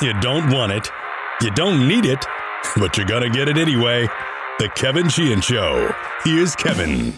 You don't want it. You don't need it, but you're going to get it anyway. The Kevin Sheehan Show. Here's Kevin.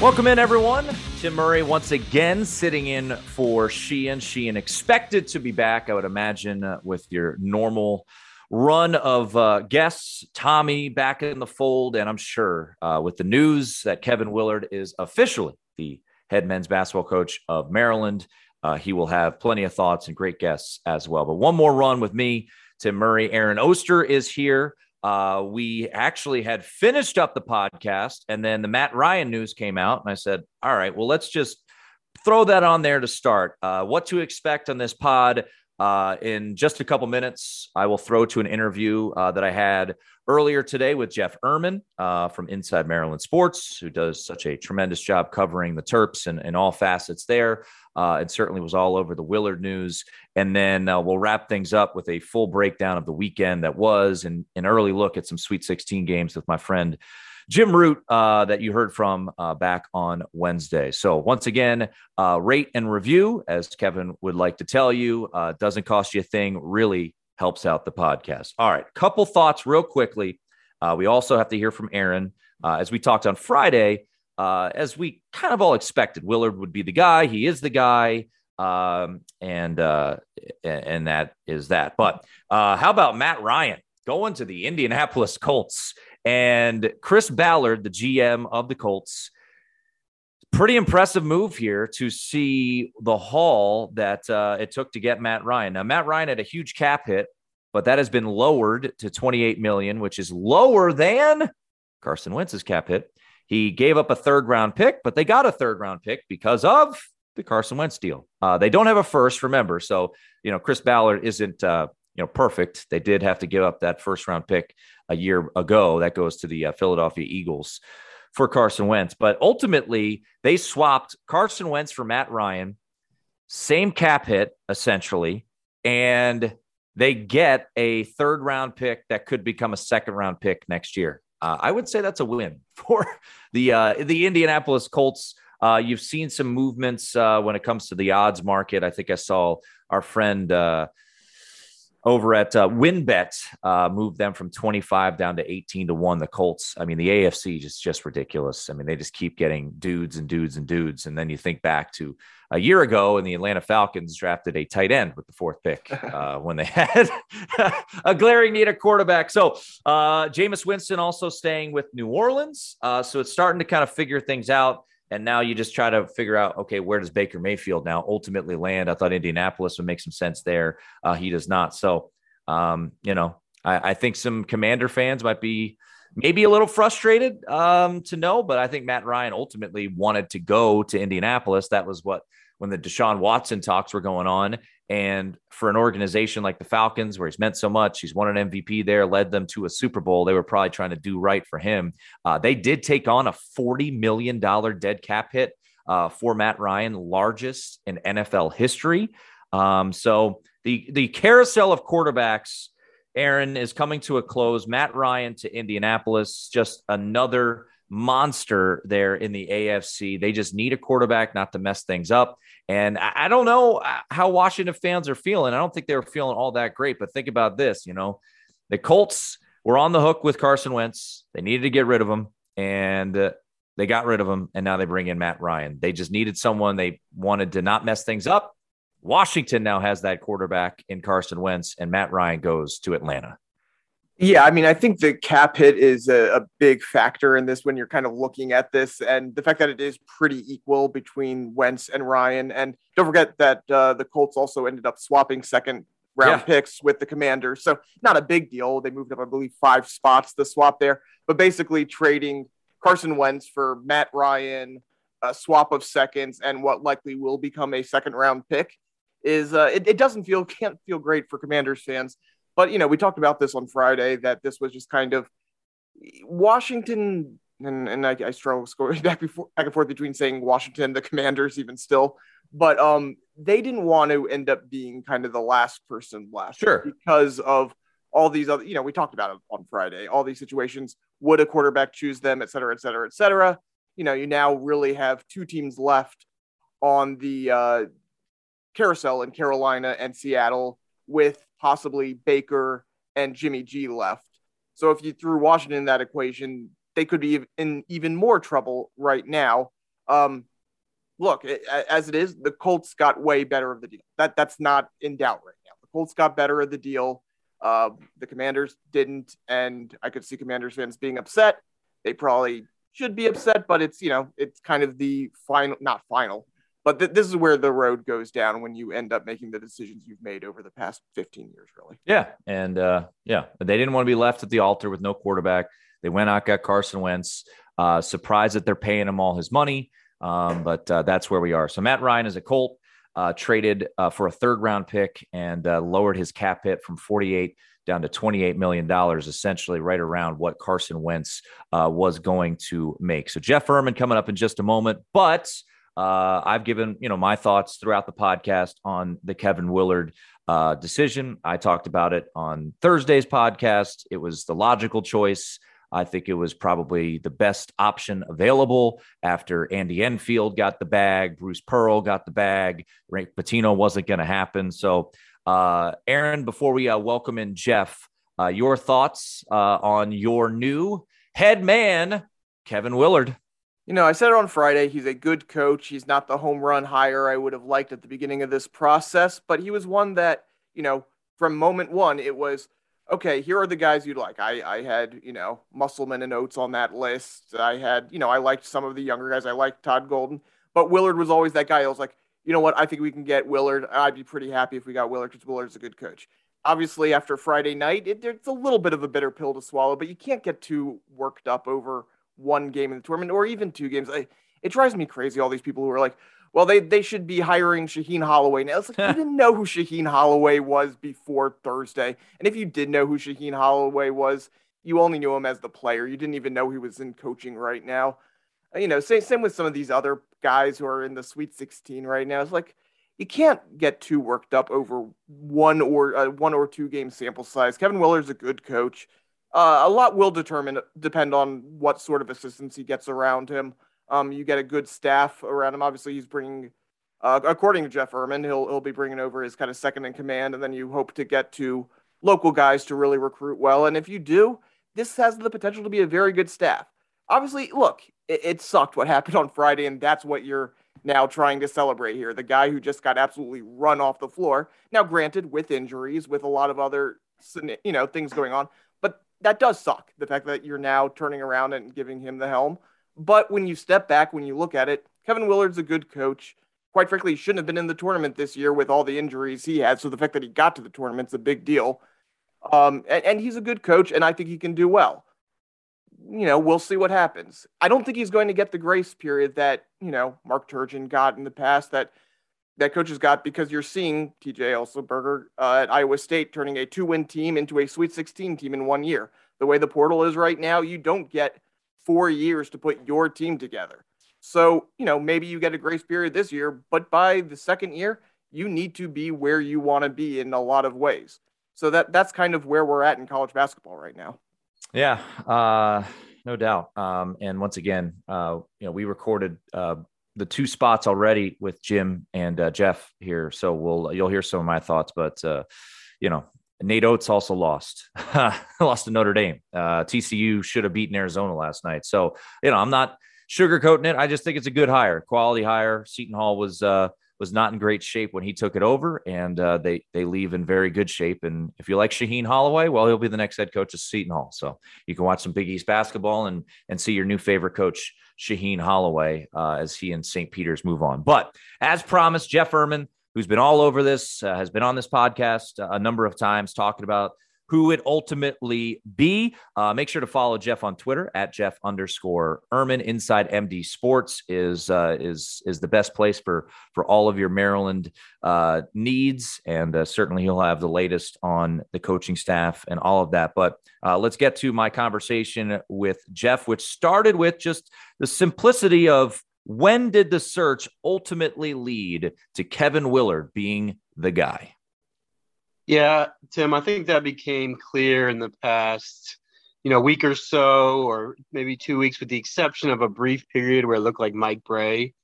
Welcome in, everyone. Tim Murray once again sitting in for Sheehan. Sheehan expected to be back, I would imagine, uh, with your normal run of uh, guests. Tommy back in the fold, and I'm sure uh, with the news that Kevin Willard is officially the head men's basketball coach of Maryland, uh, he will have plenty of thoughts and great guests as well. But one more run with me, Tim Murray. Aaron Oster is here. Uh, we actually had finished up the podcast, and then the Matt Ryan news came out, and I said, "All right, well, let's just." Throw that on there to start. Uh, what to expect on this pod? Uh, in just a couple minutes, I will throw to an interview uh, that I had earlier today with Jeff Ermann uh, from Inside Maryland Sports, who does such a tremendous job covering the Terps and, and all facets there. Uh, and certainly was all over the Willard news. And then uh, we'll wrap things up with a full breakdown of the weekend that was and an early look at some Sweet 16 games with my friend Jim Root uh, that you heard from uh, back on Wednesday. So, once again, uh, rate and review, as Kevin would like to tell you, uh, doesn't cost you a thing, really helps out the podcast. All right, couple thoughts real quickly. We also have to hear from Aaron. As we talked on Friday, as we kind of all expected, Willard would be the guy. He is the guy. Um, and and that is that. But how about Matt Ryan going to the Indianapolis Colts? And Chris Ballard, the GM of the Colts, pretty impressive move here to see the haul that uh, it took to get Matt Ryan. Now, Matt Ryan had a huge cap hit, but that has been lowered to 28 million, which is lower than Carson Wentz's cap hit. He gave up a third round pick, but they got a third round pick because of the Carson Wentz deal. Uh, they don't have a first, remember. So, you know, Chris Ballard isn't, uh, you know, perfect. They did have to give up that first round pick a year ago. That goes to the uh, Philadelphia Eagles for Carson Wentz. But ultimately, they swapped Carson Wentz for Matt Ryan, same cap hit essentially, and they get a third round pick that could become a second round pick next year. Uh, I would say that's a win for the uh, the Indianapolis Colts. Uh, you've seen some movements uh, when it comes to the odds market. I think I saw our friend uh, over at uh, WynnBET uh, moved them from 25 down to 18 to 1 the colts i mean the afc is just ridiculous. I mean they just keep getting dudes and dudes and dudes. And then you think back to a year ago and the atlanta falcons drafted a tight end with the fourth pick uh, when they had a glaring need a quarterback. So uh, Jameis winston also staying with new orleans. Uh, so it's starting to kind of figure things out and now you just try to figure out, okay, where does Baker Mayfield now ultimately land? I thought Indianapolis would make some sense there. Uh, he does not. So, um, you know, I, I, think some Commander fans might be maybe a little frustrated um, to know, but I think Matt Ryan ultimately wanted to go to Indianapolis. That was what when the Deshaun Watson talks were going on. And for an organization like the Falcons, where he's meant so much, he's won an MVP there, led them to a Super Bowl. They were probably trying to do right for him. Uh, they did take on a $40 million dead cap hit uh, for Matt Ryan, largest in NFL history. Um, so the, the carousel of quarterbacks, Aaron, is coming to a close. Matt Ryan to Indianapolis, just another monster there in the AFC. They just need a quarterback not to mess things up. And I don't know uh, how Washington fans are feeling. I don't think they were feeling all that great, but think about this, you know, the Colts were on the hook with Carson Wentz. They needed to get rid of him and uh, they got rid of him and now they bring in Matt Ryan. They just needed someone they wanted to not mess things up Washington now has that quarterback in Carson Wentz, and Matt Ryan goes to Atlanta. Yeah, I mean, I think the cap hit is a, a, big factor in this when you're kind of looking at this, and the fact that it is pretty equal between Wentz and Ryan. And don't forget that uh, the Colts also ended up swapping second round yeah. picks with the Commanders, so not a big deal. They moved up, I believe, five spots to swap there, but basically trading Carson Wentz for Matt Ryan, a swap of seconds, and what likely will become a second round pick is uh, it, it doesn't feel can't feel great for Commanders fans. But you know, we talked about this on Friday that this was just kind of Washington, and and I, I struggle going back before back and forth between saying Washington, the Commanders, even still, but um, they didn't want to end up being kind of the last person left, sure, because of all these other, you know, we talked about it on Friday, all these situations. Would a quarterback choose them, et cetera, et cetera, et cetera? You know, you now really have two teams left on the uh, carousel in Carolina and Seattle with possibly Baker and Jimmy G left. So if you threw Washington in that equation, they could be in even more trouble right now. Um, look, as it is, the Colts got way better of the deal. That that's not in doubt right now. The Colts got better of the deal. Uh, the Commanders didn't, and I could see Commanders fans being upset. They probably should be upset, but it's you know it's kind of the final, not final, but th- this is where the road goes down when you end up making the decisions you've made over the past 15 years, really. Yeah. And uh, yeah, they didn't want to be left at the altar with no quarterback. They went out, got Carson Wentz. Uh, surprised that they're paying him all his money. Um, but uh, that's where we are. So Matt Ryan is a Colt, uh, traded uh, for a third round pick and uh, lowered his cap hit from 48 down to $28 million, essentially right around what Carson Wentz was going to make. So Jeff Ermann coming up in just a moment. But uh, I've given you know my thoughts throughout the podcast on the Kevin Willard uh, decision. I talked about it on Thursday's podcast. It was the logical choice. I think it was probably the best option available after Andy Enfield got the bag, Bruce Pearl got the bag, Rick Pitino wasn't going to happen. So, uh, Aaron, before we uh, welcome in Jeff, uh, your thoughts uh, on your new head man, Kevin Willard you know, I said it on Friday. He's a good coach. He's not the home run hire I would have liked at the beginning of this process, but he was one that, you know, from moment one, it was okay, here are the guys you'd like. I, I had, you know, Musselman and Oats on that list. I had, you know, I liked some of the younger guys. I liked Todd Golden, but Willard was always that guy. I was like, you know what? I think we can get Willard. I'd be pretty happy if we got Willard because Willard's a good coach. Obviously, after Friday night, it, it's a little bit of a bitter pill to swallow, but you can't get too worked up over – one game in the tournament or even two games. I, it drives me crazy. All these people who are like, well, they, they should be hiring Shaheen Holloway now. It's like you didn't know who Shaheen Holloway was before Thursday, and if you did know who Shaheen Holloway was, you only knew him as the player. You didn't even know he was in coaching right now. You know, same same with some of these other guys who are in the Sweet 16 right now. It's like you can't get too worked up over one or uh, one or two game sample size. Kevin Willard's a good coach. Uh, a lot will determine depend on what sort of assistance he gets around him. Um, you get a good staff around him. Obviously, he's bringing, uh, according to Jeff Ermann, he'll he'll be bringing over his kind of second in command, and then you hope to get to local guys to really recruit well. And if you do, this has the potential to be a very good staff. Obviously, look, it, it sucked what happened on Friday, and that's what you're now trying to celebrate here. The guy who just got absolutely run off the floor. Now, granted, with injuries, with a lot of other you know things going on, that does suck. The fact that you're now turning around and giving him the helm. But when you step back, when you look at it, Kevin Willard's a good coach. Quite frankly, he shouldn't have been in the tournament this year with all the injuries he had. So the fact that he got to the tournament's a big deal. Um, and, and he's a good coach, and I think he can do well. You know, we'll see what happens. I don't think he's going to get the grace period that, you know, Mark Turgeon got in the past that that coaches got because you're seeing TJ Otzelberger uh, at Iowa State turning a two win team into a Sweet 16 team in one year. The way the portal is right now, you don't get four years to put your team together. So, you know, maybe you get a grace period this year, but by the second year, you need to be where you want to be in a lot of ways. So that that's kind of where we're at in college basketball right now. Yeah, uh, no doubt. Um, and once again, uh, you know, we recorded uh, the two spots already with Jim and uh, Jeff here, so we'll you'll hear some of my thoughts. But uh, you know, Nate Oats also lost, lost to Notre Dame. Uh, TCU should have beaten Arizona last night. So you know, I'm not sugarcoating it. I just think it's a good hire, quality hire. Seton Hall was uh, was not in great shape when he took it over, and uh, they they leave in very good shape. And if you like Shaheen Holloway, well, he'll be the next head coach of Seton Hall. So you can watch some Big East basketball and and see your new favorite coach Shaheen Holloway uh, as he and St. Peter's move on. But as promised, Jeff Ermann, who's been all over this, uh, has been on this podcast a number of times talking about who it ultimately be. Uh, make sure to follow Jeff on Twitter at Jeff underscore Ermann. Inside MD Sports is uh, is is the best place for for all of your Maryland uh, needs, and uh, certainly he'll have the latest on the coaching staff and all of that. But uh, let's get to my conversation with Jeff, which started with just the simplicity of when did the search ultimately lead to Kevin Willard being the guy. Yeah, Tim, I think that became clear in the past, you know, week or so, or maybe two weeks, with the exception of a brief period where it looked like Mike Brey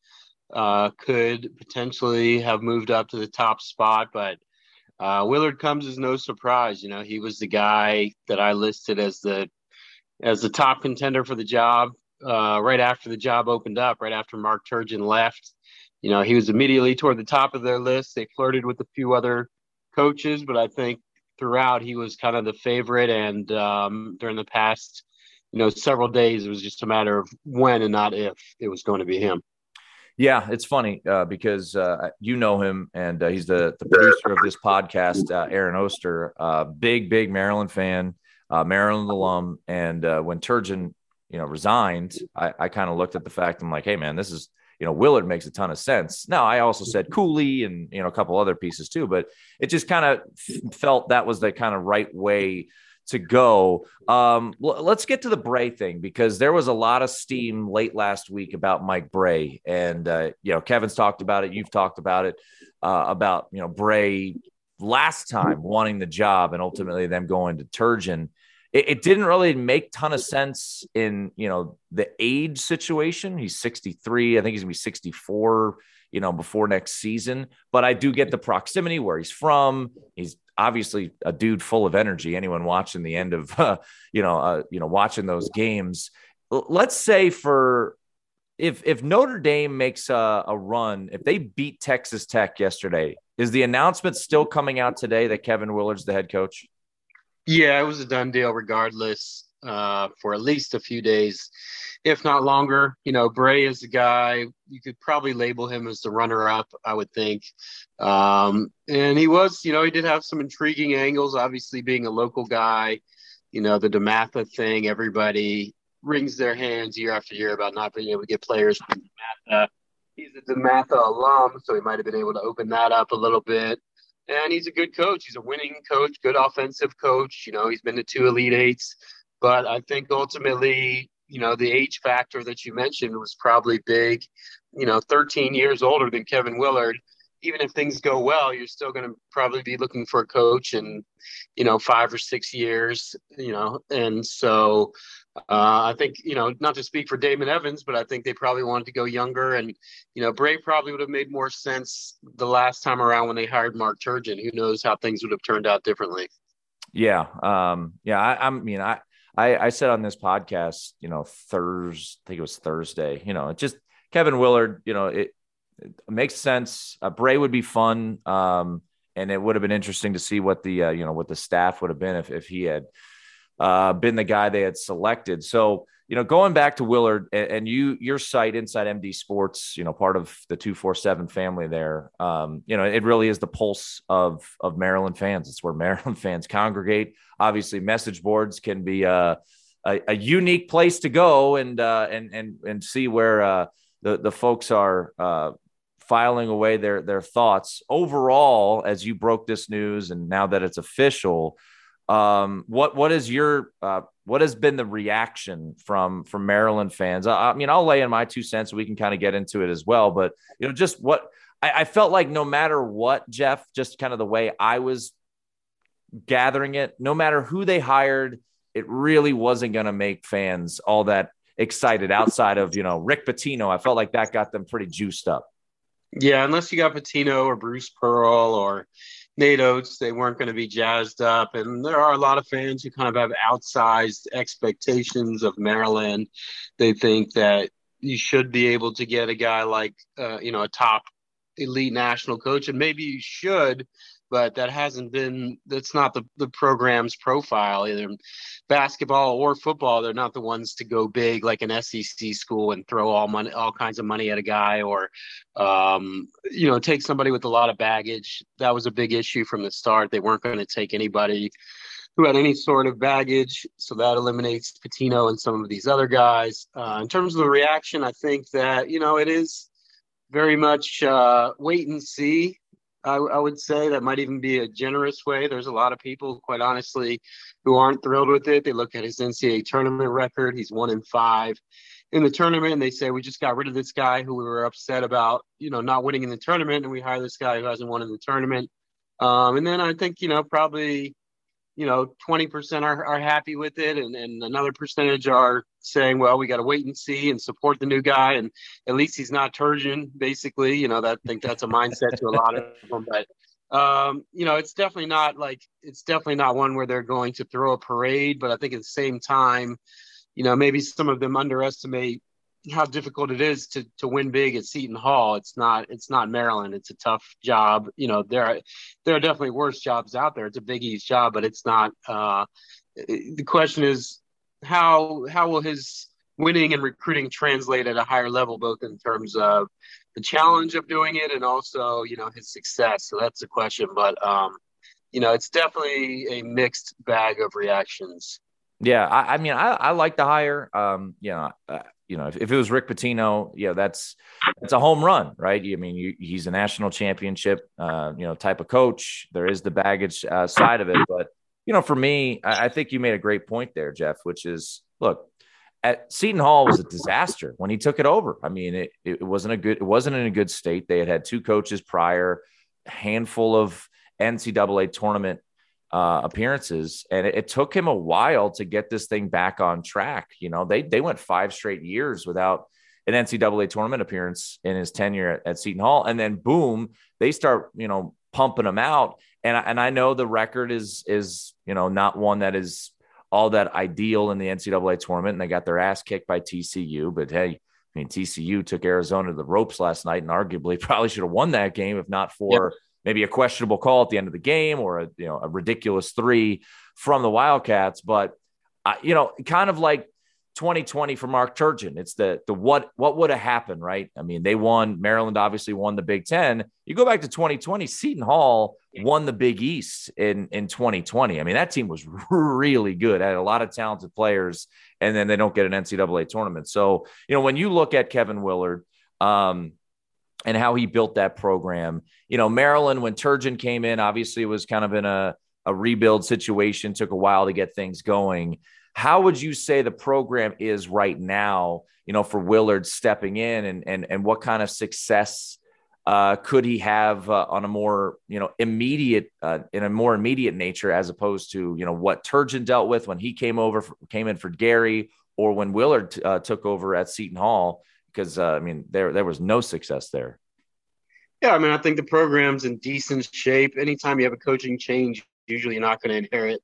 uh, could potentially have moved up to the top spot. But uh, Willard comes as no surprise. You know, he was the guy that I listed as the as the top contender for the job uh, right after the job opened up, right after Mark Turgeon left. You know, he was immediately toward the top of their list. They flirted with a few other coaches, but I think throughout he was kind of the favorite. And um, during the past, you know, several days, it was just a matter of when and not if it was going to be him. Yeah, it's funny uh, because uh, you know him, and uh, he's the, the producer of this podcast, uh, Aaron Oster. Uh, big, big Maryland fan, uh, Maryland alum. And when Turgeon, you know, resigned, I, I kind of looked at the fact. I'm like, hey, man, this is you know, Willard makes a ton of sense. Now, I also said Cooley and, you know, a couple other pieces too, but it just kind of felt that was the kind of right way to go. Um, l- let's get to the Brey thing because there was a lot of steam late last week about Mike Brey. And, uh, you know, Kevin's talked about it. You've talked about it, uh, about, you know, Brey last time wanting the job and ultimately them going to Turgeon it, it didn't really make ton of sense in you know the age situation. He's 63. I think he's gonna be 64 you know, before next season. But I do get the proximity where he's from. He's obviously a dude full of energy. Anyone watching the end of, uh, you know, uh, you know, watching those games. Let's say for if if Notre Dame makes a, a run, if they beat Texas Tech yesterday, is the announcement still coming out today that Kevin Willard's the head coach? Yeah, it was a done deal regardless uh, for at least a few days, if not longer. You know, Brey is the guy, you could probably label him as the runner up, I would think. Um, and he was, you know, he did have some intriguing angles, obviously being a local guy. You know, the DeMatha thing, everybody wrings their hands year after year about not being able to get players from DeMatha. He's a DeMatha alum, so he might have been able to open that up a little bit and he's a good coach. He's a winning coach, good offensive coach. You know, he's been to two Elite Eights, but I think ultimately, you know, the age factor that you mentioned was probably big. You know, 13 years older than Kevin Willard. Even if things go well, you're still going to probably be looking for a coach in, you know, five or six years. You know, and so uh, I think, you know, not to speak for Damon Evans, but I think they probably wanted to go younger. And, you know, Brey probably would have made more sense the last time around when they hired Mark Turgeon. Who knows how things would have turned out differently. Yeah. Um, yeah. I, I mean, I, I, I said on this podcast, you know, Thursday, I think it was Thursday, you know, just Kevin Willard, you know, it, it makes sense. Uh, Brey would be fun. Um, and it would have been interesting to see what the, uh, you know, what the staff would have been if, if he had, uh, been the guy they had selected. So, you know, going back to Willard and, and, you, your site inside MD Sports, you know, part of the two four seven family there. Um, you know, it really is the pulse of of Maryland fans. It's where Maryland fans congregate. Obviously, message boards can be a, a, a unique place to go and uh, and and and see where uh, the the folks are. Filing away their their thoughts overall as you broke this news and now that it's official um, what what is your uh, what has been the reaction from from Maryland fans? I, I mean, I'll lay in my two cents. So we can kind of get into it as well, but you know, just what I, I felt like, no matter what, Jeff, just kind of the way I was gathering it, no matter who they hired, it really wasn't going to make fans all that excited. Outside of you know Rick Pitino, I felt like that got them pretty juiced up. Yeah, unless you got Pitino or Bruce Pearl or Nate Oats, they weren't going to be jazzed up. And there are a lot of fans who kind of have outsized expectations of Maryland. They think that you should be able to get a guy like, uh, you know, a top elite national coach, and maybe you should, but that hasn't been that's not the, the program's profile either. Basketball or football they're not the ones to go big like an sec school and throw all money all kinds of money at a guy or um, you know take somebody with a lot of baggage. That was a big issue from the start. They weren't going to take anybody who had any sort of baggage. So that eliminates pitino and some of these other guys. Uh, in terms of the reaction i think that you know it is very much uh, wait and see I, I, would say that might even be a generous way. There's a lot of people, quite honestly, who aren't thrilled with it. They look at his NCAA tournament record. He's one in five in the tournament, and they say we just got rid of this guy who we were upset about, you know, not winning in the tournament, and we hire this guy who hasn't won in the tournament. Um, and then I think you know probably you know, 20% are, are happy with it, and, and another percentage are saying, well, we got to wait and see and support the new guy. And at least he's not Turgeon, basically. You know, that I think that's a mindset to a lot of them. But, um, you know, it's definitely not like, it's definitely not one where they're going to throw a parade. But I think at the same time, you know, maybe some of them underestimate how difficult it is to to win big at Seton Hall. It's not it's not Maryland. It's a tough job. You know, there are there are definitely worse jobs out there. It's a Big East job, but it's not. Uh, the question is how how will his winning and recruiting translate at a higher level, both in terms of the challenge of doing it and also you know his success. So that's the question. But um, you know, it's definitely a mixed bag of reactions. Yeah, I, I mean, I, I like the hire. Um, you know, uh, you know, if, if it was Rick Pitino, yeah, that's that's a home run, right? I mean, you, he's a national championship, uh, you know, type of coach. There is the baggage uh, side of it, but you know, for me, I, I think you made a great point there, Jeff. Which is, look, at Seton Hall was a disaster when he took it over. I mean, it, it wasn't a good, it wasn't in a good state. They had had two coaches prior, handful of NCAA tournament uh, appearances, and it, it, took him a while to get this thing back on track. You know, they they went five straight years without an NCAA tournament appearance in his tenure at, at Seton Hall, and then boom, they start you know pumping him out. And and I know the record is is you know not one that is all that ideal in the NCAA tournament, and they got their ass kicked by TCU. But hey, I mean TCU took Arizona to the ropes last night, and arguably probably should have won that game if not for. Yep maybe a questionable call at the end of the game or a you know a ridiculous three from the Wildcats. But uh, you know, kind of like 2020 for Mark Turgeon. It's the the what what would have happened, right? I mean, they won. Maryland obviously won the Big Ten. You go back to 2020, Seton Hall won the Big East in in 2020. I mean, that team was really good. Had a lot of talented players, and then they don't get an NCAA tournament. So you know, when you look at Kevin Willard. Um, and how he built that program. You know, Maryland, when Turgeon came in, obviously was kind of in a, a rebuild situation, took a while to get things going. How would you say the program is right now, you know, for Willard stepping in and, and, and what kind of success uh, could he have uh, on a more, you know, immediate, uh, in a more immediate nature, as opposed to, you know, what Turgeon dealt with when he came over, came in for Gary or when Willard uh, took over at Seton Hall? Because uh, I mean there there was no success there. Yeah, I mean I think the program's in decent shape. Anytime you have a coaching change, usually you're not going to inherit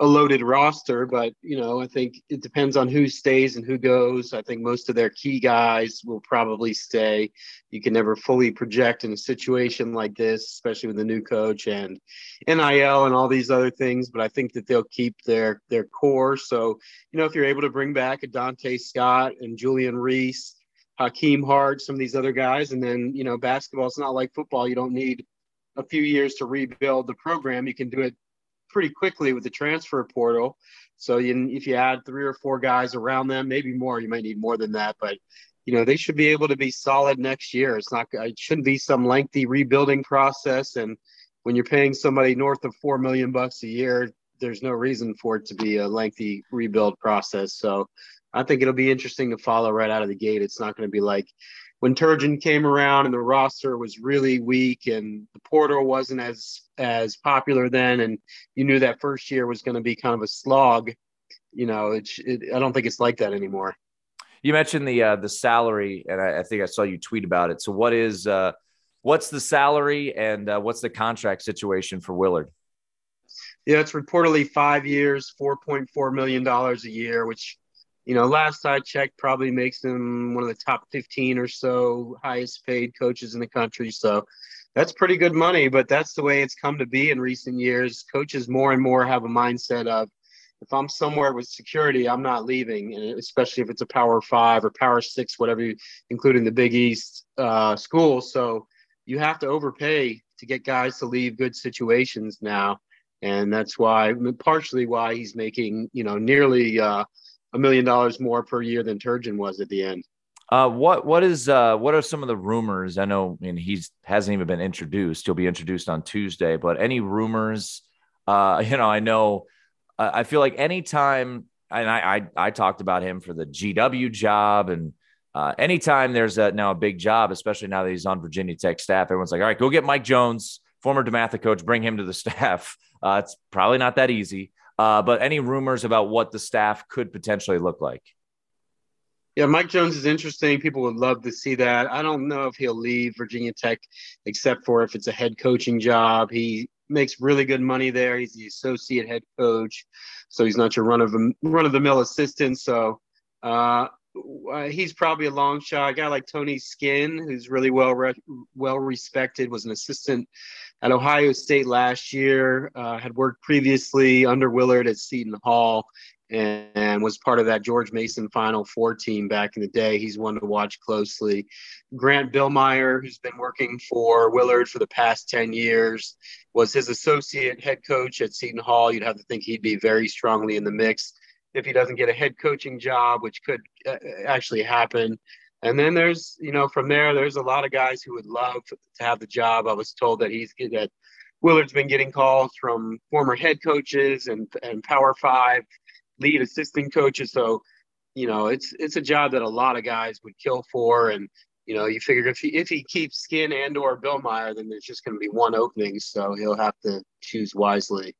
a loaded roster, but you know I think it depends on who stays and who goes. I think most of their key guys will probably stay. You can never fully project in a situation like this, especially with the new coach and NIL and all these other things. But I think that they'll keep their their core. So you know if you're able to bring back a Donta Scott and Julian Reese Hakim Hart, some of these other guys. And then, you know, basketball, it's not like football. You don't need a few years to rebuild the program. You can do it pretty quickly with the transfer portal. So you, if you add three or four guys around them, maybe more, you might need more than that. But, you know, they should be able to be solid next year. It's not, it shouldn't be some lengthy rebuilding process. And when you're paying somebody north of 4 million bucks a year, there's no reason for it to be a lengthy rebuild process. So I think it'll be interesting to follow right out of the gate. It's not going to be like when Turgeon came around and the roster was really weak and the portal wasn't as as popular then, and you knew that first year was going to be kind of a slog. You know, it, it, I don't think it's like that anymore. You mentioned the uh, the salary, and I, I, think I saw you tweet about it. So, what is uh, what's the salary and uh, what's the contract situation for Willard? Yeah, it's reportedly five years, four point four million dollars a year, which you know, last I checked, probably makes him one of the top 15 or so highest paid coaches in the country. So that's pretty good money, but that's the way it's come to be in recent years. Coaches more and more have a mindset of if I'm somewhere with security, I'm not leaving, and especially if it's a Power Five or Power Six, whatever, you, including the Big East uh, schools. So you have to overpay to get guys to leave good situations now, and that's why, partially, why he's making you know nearly uh, a million dollars more per year than Turgeon was at the end. Uh, what what is uh, what are some of the rumors? I know, I mean, he's hasn't even been introduced. He'll be introduced on Tuesday. But any rumors? Uh, you know, I know. I feel like anytime, and I, I I talked about him for the GW job, and uh, anytime there's a, now a big job, especially now that he's on Virginia Tech staff, everyone's like, all right, go get Mike Jones, former DeMatha coach, bring him to the staff. Uh, it's probably not that easy. Uh, but any rumors about what the staff could potentially look like? Yeah, Mike Jones is interesting. People would love to see that. I don't know if he'll leave Virginia Tech, except for if it's a head coaching job. He makes really good money there. He's the associate head coach, so he's not your run of run of the mill assistant. So uh, he's probably a long shot. A guy like Tony Skinn, who's really well re- well respected, was an assistant at Ohio State last year. Uh, had worked previously under Willard at Seton Hall and, and, was part of that George Mason Final Four team back in the day. He's one to watch closely. Grant Billmeier, who's been working for Willard for the past 10 years, was his associate head coach at Seton Hall. You'd have to think he'd be very strongly in the mix if he doesn't get a head coaching job, which could uh, actually happen. And then there's, you know, from there, there's a lot of guys who would love to have the job. I was told that he's that Willard's been getting calls from former head coaches and and Power Five lead assistant coaches. So, you know, it's it's a job that a lot of guys would kill for. And you know, you figure if he if he keeps Skinn and or Billmeier, then there's just going to be one opening. So he'll have to choose wisely.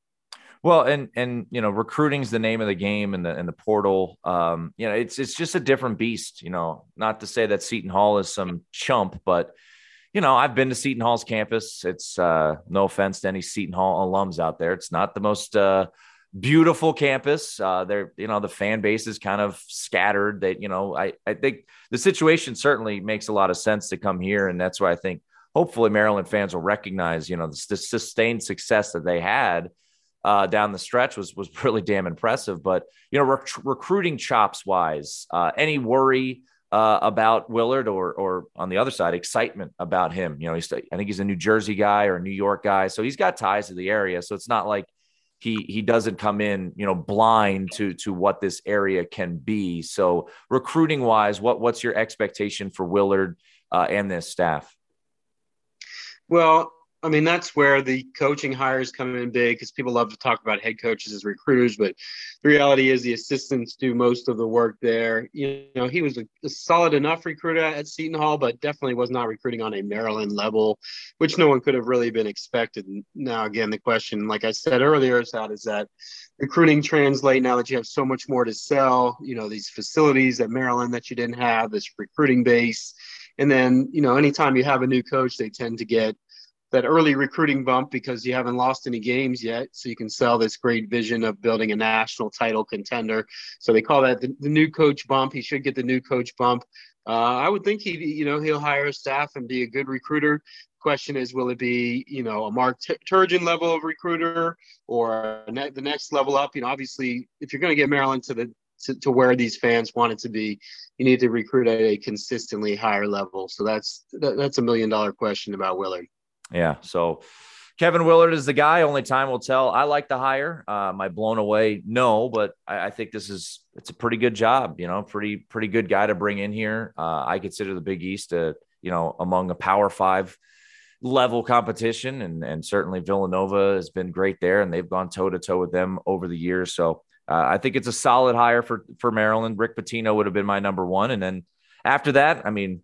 Well, and and you know, recruiting's the name of the game and the and the portal. Um, you know, it's it's just a different beast. You know, not to say that Seton Hall is some chump, but you know, I've been to Seton Hall's campus. It's uh, no offense to any Seton Hall alums out there. It's not the most uh, beautiful campus. Uh, there, you know, the fan base is kind of scattered. That you know, I I think the situation certainly makes a lot of sense to come here, and that's why I think hopefully Maryland fans will recognize, you know, the, the sustained success that they had uh, down the stretch was was really damn impressive. But you know, rec- recruiting chops wise, uh, any worry uh, about Willard or or on the other side, excitement about him? You know, he's I think he's a New Jersey guy or a New York guy, so he's got ties to the area. So it's not like he he doesn't come in you know blind to to what this area can be. So recruiting wise, what what's your expectation for Willard uh, and this staff? Well, I mean, that's where the coaching hires come in big because people love to talk about head coaches as recruiters, but the reality is the assistants do most of the work there. You know, he was a, a, solid enough recruiter at Seton Hall, but definitely was not recruiting on a Maryland level, which no one could have really been expected. Now, again, the question, like I said earlier, is how does that recruiting translate now that you have so much more to sell? You know, these facilities at Maryland that you didn't have, this recruiting base. And then, you know, anytime you have a new coach, they tend to get that early recruiting bump because you haven't lost any games yet. So you can sell this great vision of building a national title contender. So they call that the, the new coach bump. He should get the new coach bump. Uh, I would think he, you know, he'll hire a staff and be a good recruiter. Question is, will it be, you know, a Mark Turgeon level of recruiter or ne- the next level up? You know, obviously, if you're going to get Maryland to the to, to, where these fans want it to be, you need to recruit at a consistently higher level. So that's that, that's a million dollar question about Willard. Yeah. So Kevin Willard is the guy. Only time will tell. I like the hire. Uh, am I blown away? No, but I, I, think this is it's a pretty good job. You know, pretty pretty good guy to bring in here. Uh, I consider the Big East a you know among a Power Five level competition, and and certainly Villanova has been great there, and they've gone toe to toe with them over the years. So uh, I think it's a solid hire for for Maryland. Rick Pitino would have been my number one, and then after that, I mean,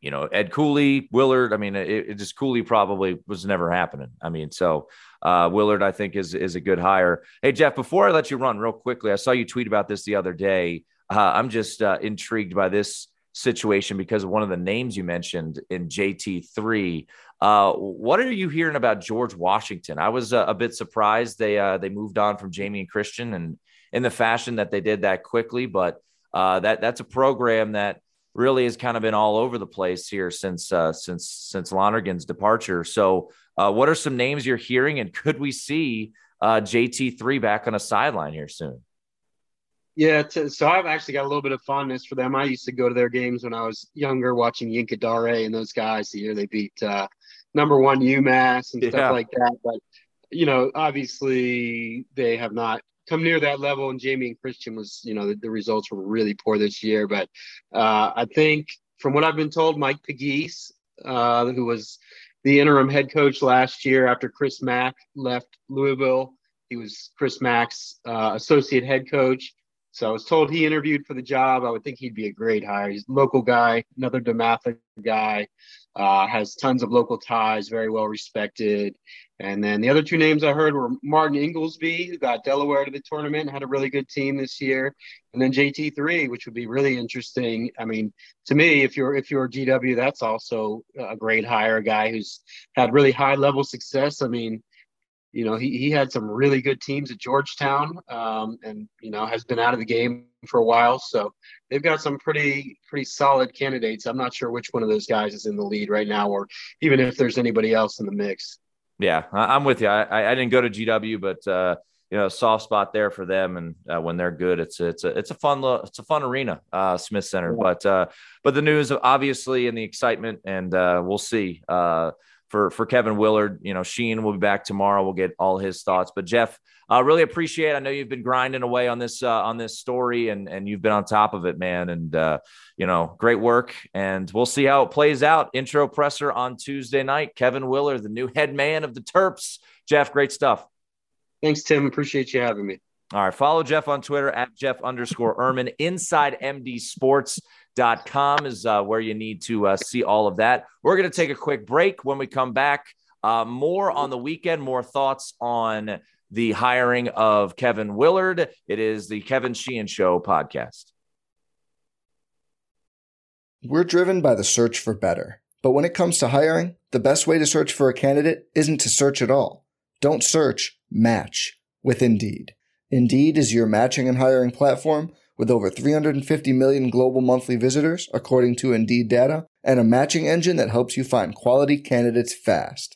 you know, Ed Cooley, Willard. I mean, it, it, just Cooley probably was never happening. I mean, so uh, Willard, I think, is is a good hire. Hey, Jeff, before I let you run real quickly, I saw you tweet about this the other day. Uh, I'm just uh, intrigued by this situation because of one of the names you mentioned in JT3. Uh, what are you hearing about George Washington? I was uh, a bit surprised they uh, they moved on from Jamion Christian, and in the fashion that they did that quickly, but uh, that that's a program that really has kind of been all over the place here since uh, since since Lonergan's departure. So, uh, what are some names you're hearing, and could we see uh, JT three back on a sideline here soon? Yeah, t- so I've actually got a little bit of fondness for them. I used to go to their games when I was younger, watching Yinka Dare and those guys. The year they beat uh, number one UMass and stuff yeah. like that. But you know, obviously they have not come near that level. And Jamion Christian was, you know, the, the results were really poor this year. But uh, I think from what I've been told, Mike Pegues, uh, who was the interim head coach last year after Chris Mack left Louisville, he was Chris Mack's uh, associate head coach. So I was told he interviewed for the job. I would think he'd be a great hire. He's a local guy, another DeMatha guy, uh, has tons of local ties, very well respected. And then the other two names I heard were Martin Inglesby, who got Delaware to the tournament, had a really good team this year, and then JT3, which would be really interesting. I mean, to me, if you're if you're GW, that's also a great hire, a guy who's had really high level success. I mean, you know, he, he had some really good teams at Georgetown um, and, you know, has been out of the game for a while. So they've got some pretty, pretty solid candidates. I'm not sure which one of those guys is in the lead right now, or even if there's anybody else in the mix. Yeah, I'm with you. I, I didn't go to GW, but, uh, you know, soft spot there for them. And uh, when they're good, it's a, it's a, it's a fun, it's a fun arena, uh, Smith Center. Yeah. But, uh, but the news obviously and the excitement, and uh, we'll see. Uh, for for Kevin Willard. You know, Sheen will be back tomorrow. We'll get all his thoughts. But Jeff, uh, really appreciate. It. I know you've been grinding away on this uh, on this story, and and you've been on top of it, man. And uh, you know, great work. And we'll see how it plays out. Intro presser on Tuesday night. Kevin Willer, the new head man of the Terps. Jeff, great stuff. Thanks, Tim. Appreciate you having me. All right. Follow Jeff on Twitter at Jeff underscore Ermann. Inside MD Sports com is uh, where you need to uh, see all of that. We're going to take a quick break. When we come back, uh, more on the weekend, more thoughts on the hiring of Kevin Willard. It is the Kevin Sheehan Show podcast. We're driven by the search for better. But when it comes to hiring, the best way to search for a candidate isn't to search at all. Don't search, match with Indeed. Indeed is your matching and hiring platform with over 350 million global monthly visitors, according to Indeed data, and a matching engine that helps you find quality candidates fast.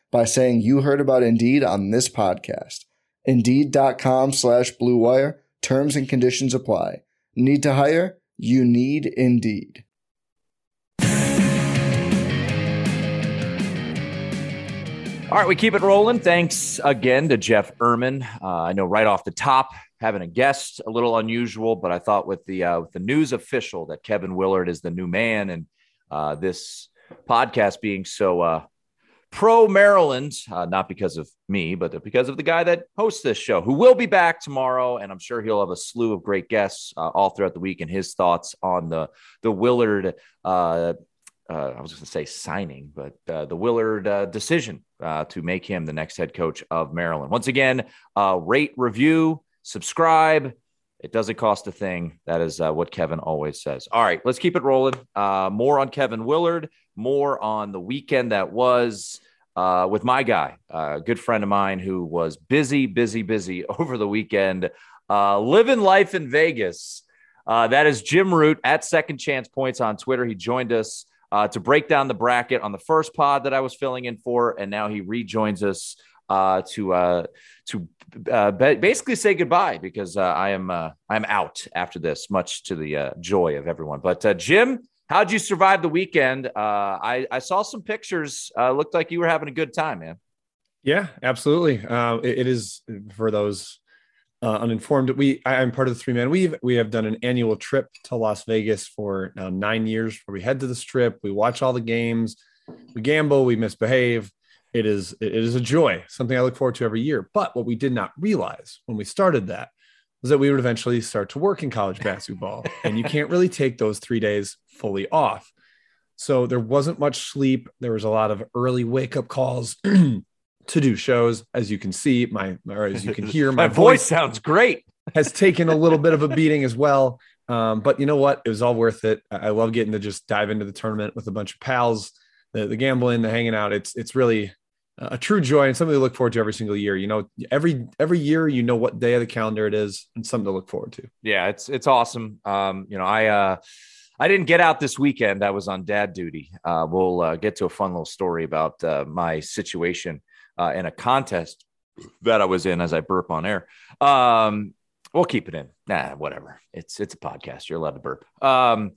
by saying you heard about Indeed on this podcast. Indeed.com slash Blue Wire. Terms and conditions apply. Need to hire? You need Indeed. All right, we keep it rolling. Thanks again to Jeff Ermann. Uh, I know right off the top, having a guest a little unusual, but I thought with the uh, with the news official that Kevin Willard is the new man, and uh, this podcast being so uh, pro Maryland, uh, not because of me, but because of the guy that hosts this show, who will be back tomorrow, and I'm sure he'll have a slew of great guests uh, all throughout the week and his thoughts on the the Willard uh, I was going to say signing, but uh, the Willard uh, decision uh, to make him the next head coach of Maryland. Once again, uh, rate, review, subscribe. It doesn't cost a thing. That is uh, what Kevin always says. All right, let's keep it rolling. more on Kevin Willard, more on the weekend that was with my guy, a good friend of mine who was busy, busy, busy over the weekend, living life in Vegas. that is Jim Root at Second Chance Points on Twitter. He joined us uh, to break down the bracket on the first pod that I was filling in for, and now he rejoins us uh, to uh, to uh, basically say goodbye because uh, I am uh, I'm out after this, much to the uh, joy of everyone. But uh, Jim, how'd you survive the weekend? Uh, I I saw some pictures. Uh, looked like you were having a good time, man. Yeah, absolutely. Uh, it, it is for those uh, uninformed. We I, am part of the three man. We we have done an annual trip to Las Vegas for now nine years, where we head to the Strip, we watch all the games, we gamble, we misbehave. It is it is a joy, something I look forward to every year. But what we did not realize when we started that was that we would eventually start to work in college basketball. and you can't really take those three days fully off. So there wasn't much sleep. There was a lot of early wake up calls to do shows. As you can see, my or as you can hear, my, my voice sounds great. has taken a little bit of a beating as well. Um, but you know what? It was all worth it. I love getting to just dive into the tournament with a bunch of pals, the, the gambling, the hanging out. It's it's really a true joy and something to look forward to every single year. You know, every every year you know what day of the calendar it is and something to look forward to. Yeah, it's it's awesome. Um, you know, I uh I didn't get out this weekend. I was on dad duty. Uh, we'll uh, get to a fun little story about uh, my situation uh, in a contest that I was in as I burp on air. Um, we'll keep it in. Nah, whatever. It's it's a podcast. You're allowed to burp. Um,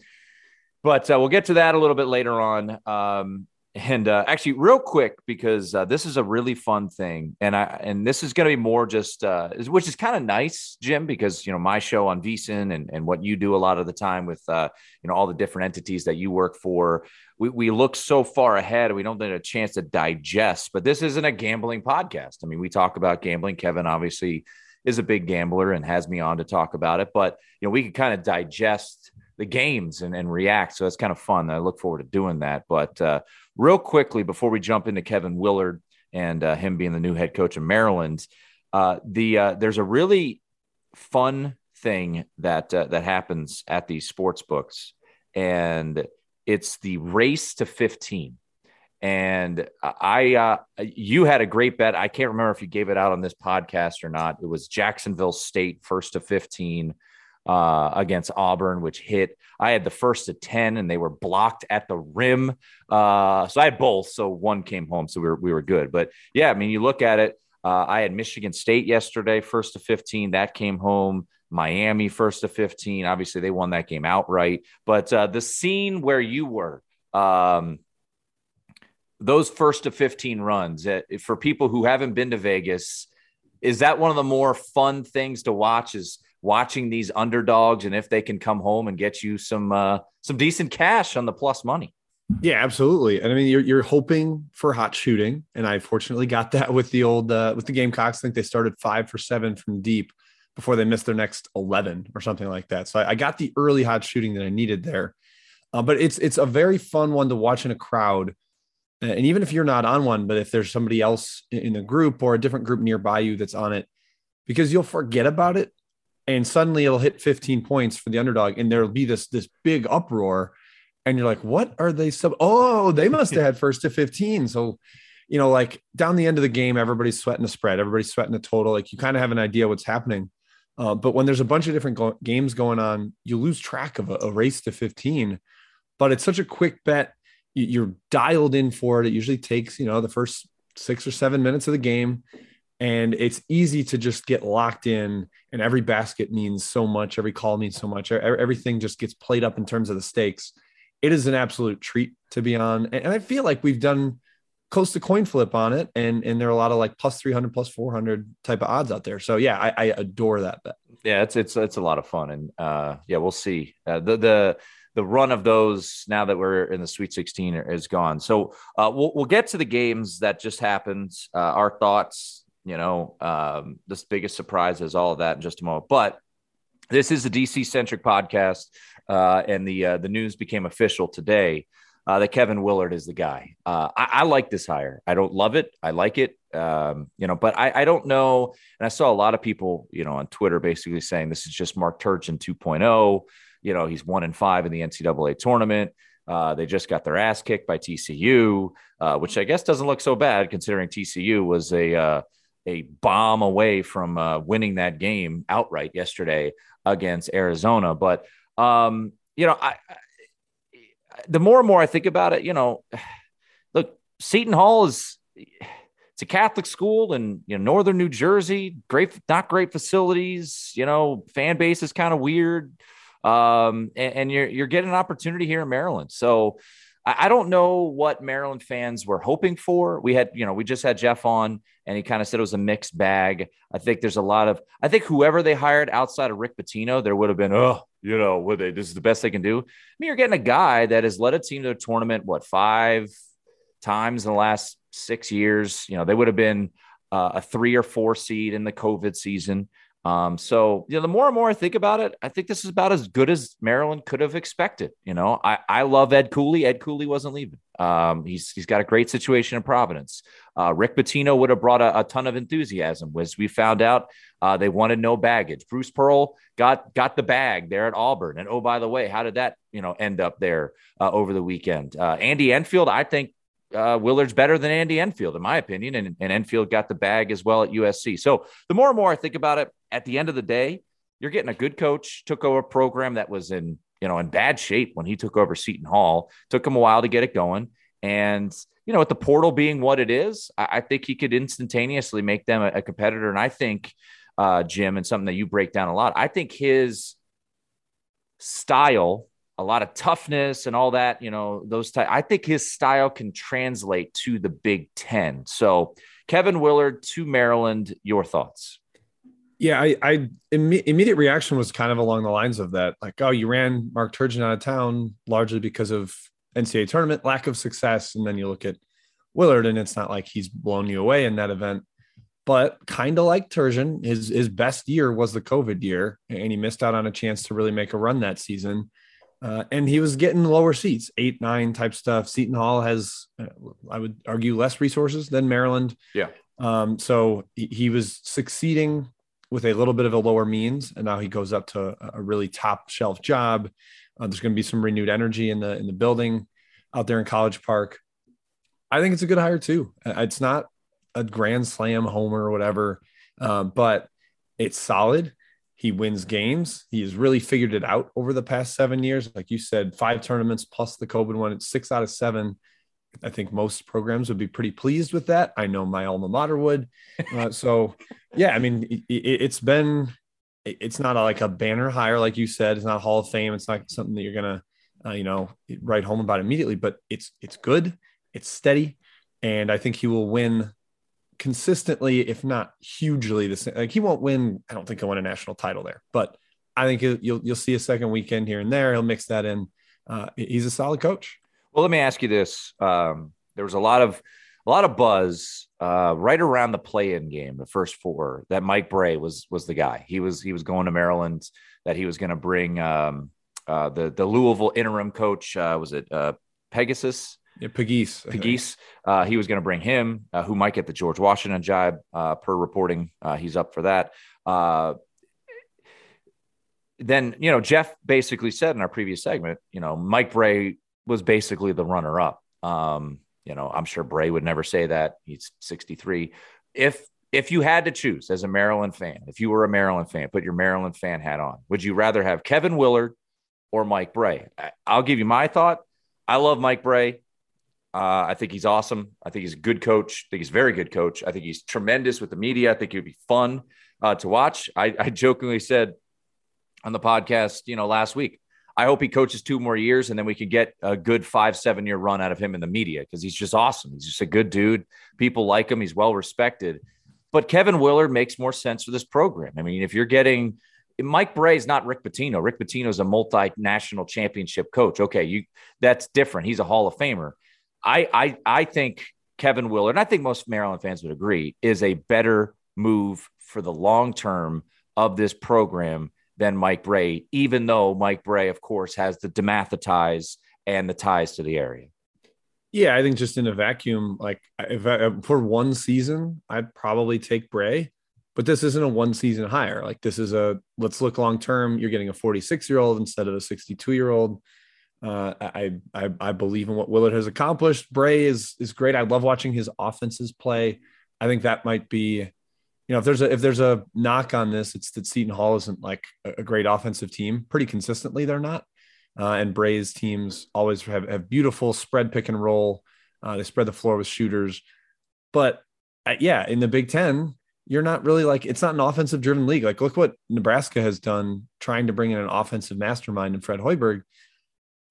but uh, we'll get to that a little bit later on. Um, and uh, actually, real quick, because uh, this is a really fun thing, and I and this is going to be more just, uh, which is kind of nice, Jim, because you know my show on VSiN and and what you do a lot of the time with uh, you know all the different entities that you work for, we we look so far ahead, we don't get a chance to digest. But this isn't a gambling podcast. I mean, we talk about gambling. Kevin obviously is a big gambler and has me on to talk about it, but you know we can kind of digest the games and, and react. So it's kind of fun. I look forward to doing that. But uh, real quickly, before we jump into Kevin Willard and uh, him being the new head coach of Maryland, uh, the uh, there's a really fun thing that uh, that happens at these sports books, and it's the race to 15. And I, uh, you had a great bet. I can't remember if you gave it out on this podcast or not. It was Jacksonville State first to 15 uh, against Auburn, which hit. I had the first to 10 and they were blocked at the rim. Uh, so I had both. So one came home. So we were, we were good. But yeah, I mean, you look at it. Uh, I had Michigan State yesterday, first to 15. That came home. Miami, first to 15. Obviously, they won that game outright. But uh, the scene where you were, um, those first to 15 runs, uh, for people who haven't been to Vegas, is that one of the more fun things to watch? Is watching these underdogs and if they can come home and get you some uh, some decent cash on the plus money. Yeah, absolutely. And I mean, you're you're hoping for hot shooting, and I fortunately got that with the old uh, with the Gamecocks. I think they started five for seven from deep before they missed their next eleven or something like that. So I, I got the early hot shooting that I needed there. Uh, but it's it's a very fun one to watch in a crowd, and even if you're not on one, but if there's somebody else in the group or a different group nearby you that's on it, because you'll forget about it and suddenly it'll hit 15 points for the underdog and there'll be this this big uproar. And you're like what are they sub oh they must have had first to 15 so you know like down the end of the game everybody's sweating the spread everybody's sweating the total. Like you kind of have an idea what's happening. Uh, but when there's a bunch of different go- games going on you lose track of a, a, race to 15 but it's such a quick bet. You're dialed in for it. It usually takes you know the first six or seven minutes of the game and it's easy to just get locked in and every basket means so much every call means so much everything just gets played up in terms of the stakes it is an absolute treat to be on and i feel like we've done close to coin flip on it and and there are a lot of like plus 300 plus 400 type of odds out there so yeah i, I adore that bet yeah it's it's it's a lot of fun and uh yeah we'll see uh, the the the run of those now that we're in the Sweet 16 is gone. So uh, we'll we'll get to the games that just happened. Uh, our thoughts, you know, um, the biggest surprise is all of that in just a moment. But this is a DC centric podcast, uh, and the uh, the news became official today uh, that Kevin Willard is the guy. Uh, I, I, like this hire. I don't love it. I like it. Um, you know, but I, I, don't know. And I saw a lot of people, you know, on Twitter basically saying this is just Mark Turgeon 2.0. You know, he's one in five in the NCAA tournament. Uh, they just got their ass kicked by TCU, uh, which I guess doesn't look so bad considering TCU was a uh, a bomb away from uh, winning that game outright yesterday against Arizona. But um, you know, I, I, the more and more I think about it, you know, look, Seton Hall is it's a Catholic school in you know northern New Jersey. Great, not great facilities. You know, fan base is kind of weird. Um, and, and you're you're getting an opportunity here in Maryland. So I, don't know what Maryland fans were hoping for. We had, you know, we just had Jeff on and he kind of said it was a mixed bag. I think there's a lot of, I think whoever they hired outside of Rick Pitino, there would have been, oh, you know, would they, this is the best they can do. I mean, you're getting a guy that has led a team to a tournament, what, five times in the last six years. You know, they would have been uh, a three or four seed in the COVID season. Um, so you know, the more and more I think about it, I think this is about as good as Maryland could have expected. You know, I, I love Ed Cooley. Ed Cooley wasn't leaving. Um, he's he's got a great situation in Providence. Uh, Rick Pitino would have brought a, a, ton of enthusiasm. As we found out, uh, they wanted no baggage. Bruce Pearl got got the bag there at Auburn, and oh by the way, how did that you know end up there uh, over the weekend? Uh, Andy Enfield, I think uh, Willard's better than Andy Enfield, in my opinion, and, and Enfield got the bag as well at USC. So the more and more I think about it, at the end of the day, you're getting a good coach. Took over a program that was in you know in bad shape when he took over Seton Hall. Took him a while to get it going, and you know with the portal being what it is, I, I think he could instantaneously make them a, a competitor. And I think uh, Jim, and something that you break down a lot, I think his style a lot of toughness and all that, you know, those type. I think his style can translate to the Big Ten. So, Kevin Willard to Maryland, your thoughts? Yeah, I, I Im- immediate reaction was kind of along the lines of that, like, oh, you ran Mark Turgeon out of town largely because of NCAA tournament lack of success, and then you look at Willard, and it's not like he's blown you away in that event. But kind of like Turgeon, his his best year was the COVID year, and he missed out on a chance to really make a run that season. Uh, and he was getting lower seats, eight, nine type stuff. Seton Hall has, uh, I would argue, less resources than Maryland. Yeah. Um, so he, he, was succeeding with a little bit of a lower means, and now he goes up to a really top shelf job. Uh, there's going to be some renewed energy in the in the building out there in College Park. I think it's a good hire too. Uh, it's not a grand slam homer or whatever, uh, but it's solid. He wins games. He has really figured it out over the past seven years. Like you said, five tournaments plus the COVID one. It's six out of seven. I think most programs would be pretty pleased with that. I know my alma mater would. Uh, so, yeah, I mean, it, has been, it's not like a banner hire, like you said. It's not Hall of Fame. It's not something that you're gonna, uh, you know, write home about immediately. But it's it's good. It's steady, and I think he will win consistently, if not hugely, same. Like he won't win. I don't think he'll win a national title there, but I think you'll you'll see a second weekend here and there. He'll mix that in. Uh, he's a solid coach. Well, let me ask you this: um, there was a lot of a lot of buzz uh, right around the play-in game, the first four, that Mike Brey was was the guy. He was he was going to Maryland. That he was going to bring um, uh, the the Louisville interim coach. Uh, was it uh, Pegasus? Yeah, Pegues. Pegues. Uh, he was going to bring him, uh, who might get the George Washington job uh, per reporting. Uh, he's up for that. Uh, then, you know, Jeff basically said in our previous segment, you know, Mike Brey was basically the runner up. Um, you know, I'm sure Brey would never say that. He's 63. If if you had to choose as a Maryland fan, if you were a Maryland fan, put your Maryland fan hat on, would you rather have Kevin Willard or Mike Brey? I'll give you my thought. I love Mike Brey. Uh, I think he's awesome. I think he's a good coach. I think he's a very good coach. I think he's tremendous with the media. I think he would be fun uh, to watch. I, I jokingly said on the podcast, you know, last week, I hope he coaches two more years and then we can get a good five, seven year run out of him in the media because he's just awesome. He's just a good dude. People like him. He's well respected. But Kevin Willard makes more sense for this program. I mean, if you're getting Mike Brey is not Rick Pitino. Rick Pitino is a multinational championship coach. Okay, you that's different. He's a Hall of Famer. I, I, I think Kevin Willard, and I think most Maryland fans would agree, is a better move for the long term of this program than Mike Brey, even though Mike Brey, of course, has the DeMatha ties and the ties to the area. Yeah, I think just in a vacuum, like if I, for one season, I'd probably take Brey, but this isn't a one season hire. Like this is a let's look long term. You're getting a 46 year old instead of a 62 year old. Uh, I, I, I believe in what Willard has accomplished. Brey is is great. I love watching his offenses play. I think that might be, you know, if there's a if there's a knock on this, it's that Seton Hall isn't like a, great offensive team. Pretty consistently, they're not. Uh, and Brey's teams always have, have beautiful spread pick and roll. Uh, they spread the floor with shooters, but uh, yeah, in the Big Ten, you're not really like it's not an offensive driven league. Like look what Nebraska has done trying to bring in an offensive mastermind in Fred Hoiberg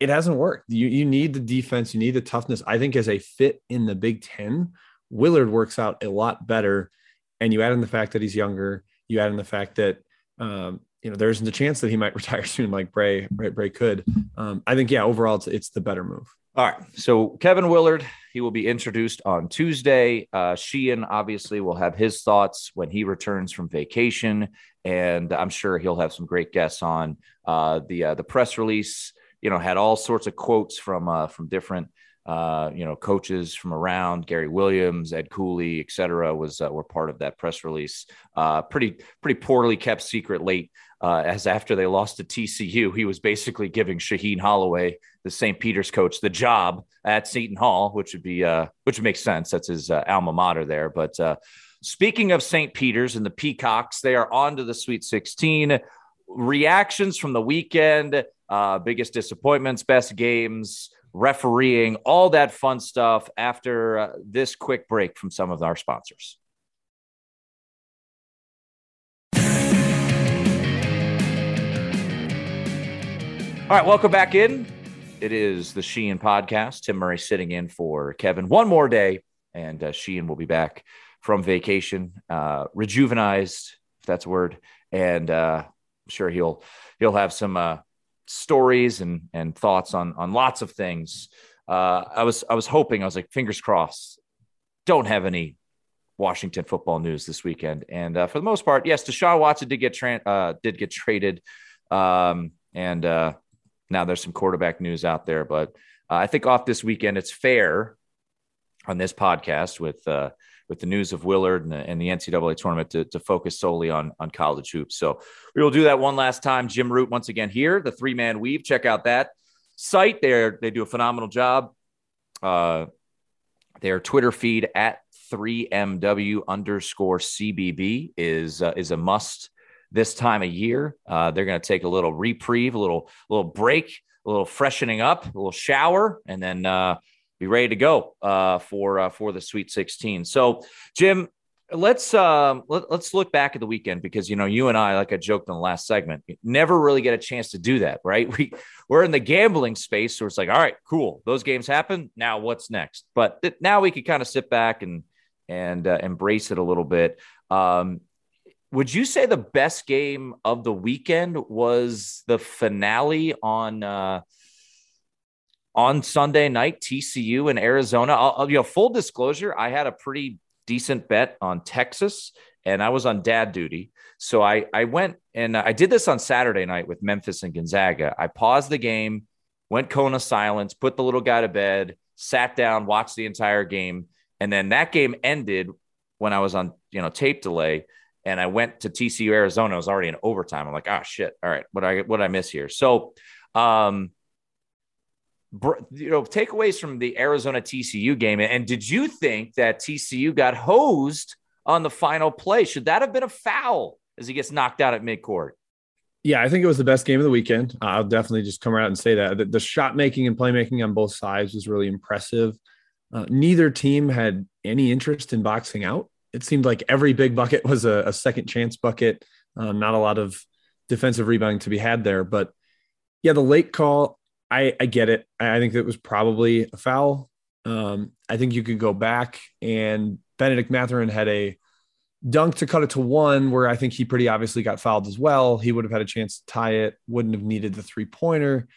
it hasn't worked. You you need the defense, you need the toughness. I think as a fit in the Big Ten, Willard works out a lot better. And you add in the fact that he's younger, you add in the fact that um, you know there isn't a chance that he might retire soon, like Bray Brey, Brey could. Um, I think yeah, overall it's it's the better move. All right. So Kevin Willard, he will be introduced on Tuesday. Uh, Sheehan obviously will have his thoughts when he returns from vacation, and I'm sure he'll have some great guests on. Uh, the uh, the press release, you know, had all sorts of quotes from uh, from different uh, you know, coaches from around Gary Williams, Ed Cooley, et cetera, was uh, were part of that press release. Uh, pretty pretty poorly kept secret late, uh, as after they lost to TCU, he was basically giving Shaheen Holloway, the St. Peter's coach, the job at Seton Hall, which would be uh, which would make sense. That's his uh, alma mater there. But speaking of St. Peter's and the Peacocks, they are on to the Sweet 16. Reactions from the weekend, biggest disappointments, best games refereeing, all that fun stuff after uh, this quick break from some of our sponsors. All right, welcome back in. It is the Sheehan podcast. Tim Murray sitting in for Kevin one more day, and uh, Sheehan will be back from vacation, uh, rejuvenized, if that's a word, and uh, I'm sure he'll he'll have some uh, stories and and thoughts on on lots of things. Uh, I was I was hoping I was like fingers crossed. Don't have any Washington football news this weekend, and uh, for the most part, yes, Deshaun Watson did get tra- uh, did get traded, um, and uh, now there's some quarterback news out there. But uh, I think off this weekend, it's fair on this podcast with uh, with the news of Willard and the, and the NCAA tournament to, to, focus solely on, on college hoops. So we will do that one last time. Jim Root, once again, here, the three man weave. Check out that site. There, they do a phenomenal job. Uh, their Twitter feed at 3MW underscore CBB is, uh, is a must this time of year. Uh, they're going to take a little reprieve, a little, little break, a little freshening up, a little shower, and then uh, be ready to go uh, for uh, for the Sweet 16. So, Jim, let's uh, let, us look back at the weekend because you know you and I, like I joked in the last segment, never really get a chance to do that, right? We we're in the gambling space, so it's like, all right, cool, those games happen. Now what's next? But th- now we could kind of sit back and and uh, embrace it a little bit. Um, would you say the best game of the weekend was the finale on? Uh, on Sunday night, TCU in Arizona. I'll, you know, full disclosure, I had a pretty decent bet on Texas, and I was on dad duty. So I I went and I did this on Saturday night with Memphis and Gonzaga. I paused the game, went Kona silence, put the little guy to bed, sat down, watched the entire game, and then that game ended when I was on you know tape delay. And I went to TCU Arizona. It was already in overtime. I'm like, ah, oh, shit. All right, what I what I miss here? So, um, you know takeaways from the Arizona TCU game. And did you think that TCU got hosed on the final play? Should that have been a foul as he gets knocked out at midcourt? Yeah, I think it was the best game of the weekend. I'll definitely just come out and say that the, the shot making and playmaking on both sides was really impressive. Uh, neither team had any interest in boxing out. It seemed like every big bucket was a, a second chance bucket. Uh, not a lot of defensive rebounding to be had there, but yeah, the late call I, I get it. I think it was probably a foul. Um, I think you could go back and Bennedict Mathurin had a dunk to cut it to one, where I think he pretty obviously got fouled as well. He would have had a chance to tie it, wouldn't have needed the three pointer.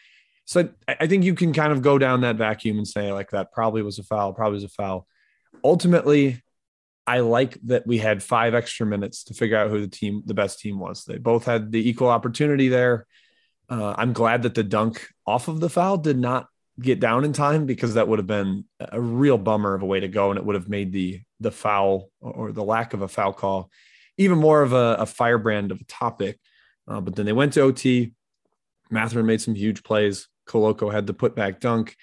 So I think you can kind of go down that vacuum and say, like, that probably was a foul, probably was a foul. Ultimately, I like that we had five extra minutes to figure out who the team, the best team was. They both had the equal opportunity there. Uh, I'm glad that the dunk off of the foul did not get down in time because that would have been a real bummer of a way to go, and it would have made the the foul or the lack of a foul call even more of a, a firebrand of a topic. Uh, but then they went to OT. Mathurin made some huge plays. Koloko had the putback dunk.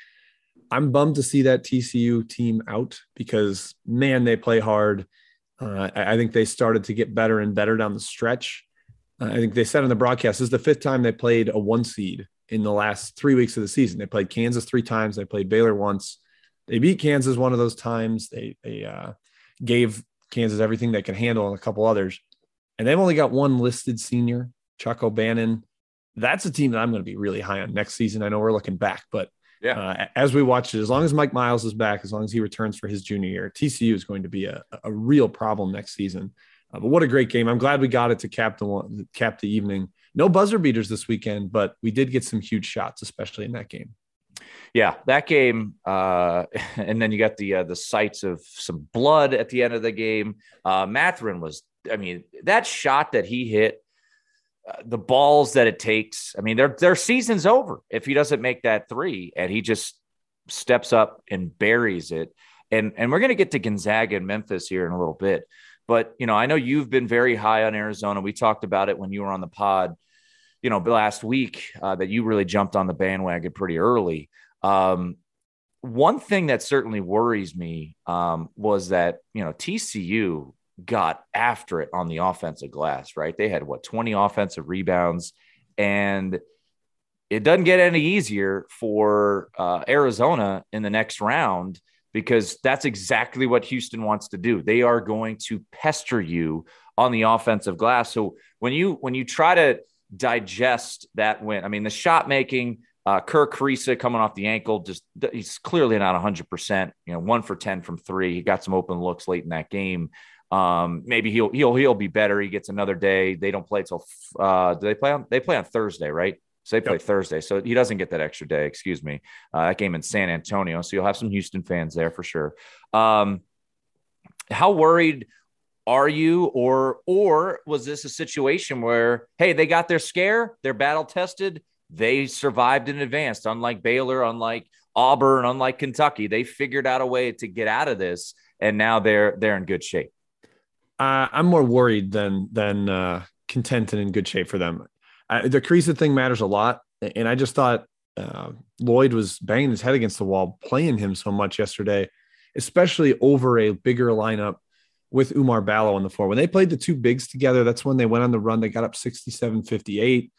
I'm bummed to see that TCU team out because man, they play hard. Uh, I, I think they started to get better and better down the stretch. I think they said on the broadcast this is the fifth time they played a one seed in the last three weeks of the season. They played Kansas three times. They played Baylor once. They beat Kansas one of those times. They they uh, gave Kansas everything they could handle and a couple others, and they've only got one listed senior, Chuck O'Bannon. That's a team that I'm going to be really high on next season. I know we're looking back, but yeah, uh, as we watch it, as long as Mike Miles is back, as long as he returns for his junior year, TCU is going to be a, a real problem next season. Uh, but what a great game! I'm glad we got it to cap the cap the evening. No buzzer beaters this weekend, but we did get some huge shots, especially in that game. Yeah, that game, uh, and then you got the uh, the sights of some blood at the end of the game. Uh, Mathurin was, I mean, that shot that he hit, uh, the balls that it takes. I mean, their their season's over if he doesn't make that three, and he just steps up and buries it. And and we're gonna get to Gonzaga and Memphis here in a little bit, but you know, I know you've been very high on Arizona. We talked about it when you were on the pod you know, last week uh, that you really jumped on the bandwagon pretty early. Um, one thing that certainly worries me um, was that, you know, TCU got after it on the offensive glass, right? They had what, 20 offensive rebounds. And it doesn't get any easier for uh, Arizona in the next round because that's exactly what Houston wants to do. They are going to pester you on the offensive glass. So when you when you try to digest that win. I mean, the shot making, uh, Kerr Kriisa coming off the ankle, just he's clearly not 100%. You know, one for 10 from three. He got some open looks late in that game. Um, maybe he'll he'll he'll be better. He gets another day. They don't play till uh, do they play on? They play on Thursday, right? So they play yep. Thursday, so he doesn't get that extra day. Excuse me. Uh, that game in San Antonio, so you'll have some Houston fans there for sure. Um, how worried are you or or was this a situation where hey they got their scare they're battle tested they survived and advanced unlike baylor unlike auburn unlike kentucky they figured out a way to get out of this and now they're they're in good shape uh, i'm more worried than than uh, content and in good shape for them uh, the Kriisa thing matters a lot and i just thought uh, lloyd was banging his head against the wall playing him so much yesterday especially over a bigger lineup with Oumar Ballo on the floor. When they played the two bigs together, that's when they went on the run. They got up 67 58.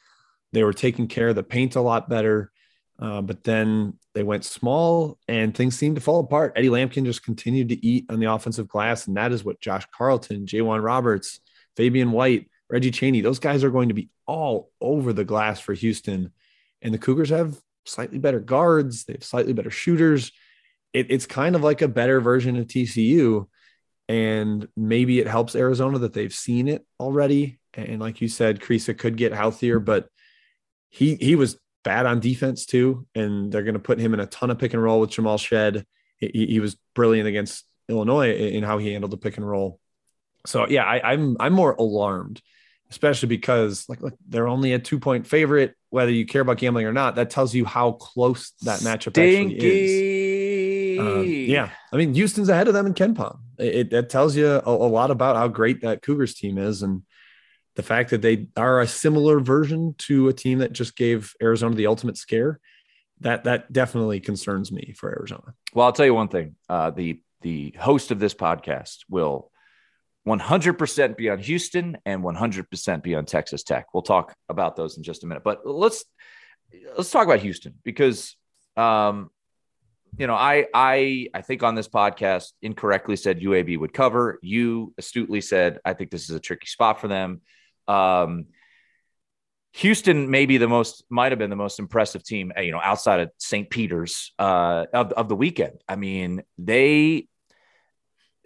They were taking care of the paint a lot better. Uh, but then they went small and things seemed to fall apart. Eddie Lampkin just continued to eat on the offensive glass. And that is what Josh Carlton, J'Wan Roberts, Fabian White, Reggie Chaney, those guys are going to be all over the glass for Houston. And the Cougars have slightly better guards, they have slightly better shooters. It, it's kind of like a better version of TCU and maybe it helps Arizona that they've seen it already. And like you said, Kriisa could get healthier, but he he was bad on defense too, and they're going to put him in a ton of pick and roll with Jamal Shead. He, he, was brilliant against Illinois in how he handled the pick and roll. So yeah, I, I'm I'm more alarmed, especially because like look, they're only a two point favorite. Whether you care about gambling or not, that tells you how close that matchup Stinky. actually is. Uh, yeah, I mean Houston's ahead of them in KenPom. It, it tells you a, a, lot about how great that Cougars team is, and the fact that they are a similar version to a team that just gave Arizona the ultimate scare. That that definitely concerns me for Arizona. Well, I'll tell you one thing: uh, the the host of this podcast will 100% be on Houston and 100% be on Texas Tech. We'll talk about those in just a minute, but let's let's talk about Houston because um, you know, I I I think on this podcast incorrectly said UAB would cover. You astutely said I think this is a tricky spot for them. Um, Houston may be the most might have been the most impressive team, you know, outside of St. Peter's uh, of of the weekend. I mean, they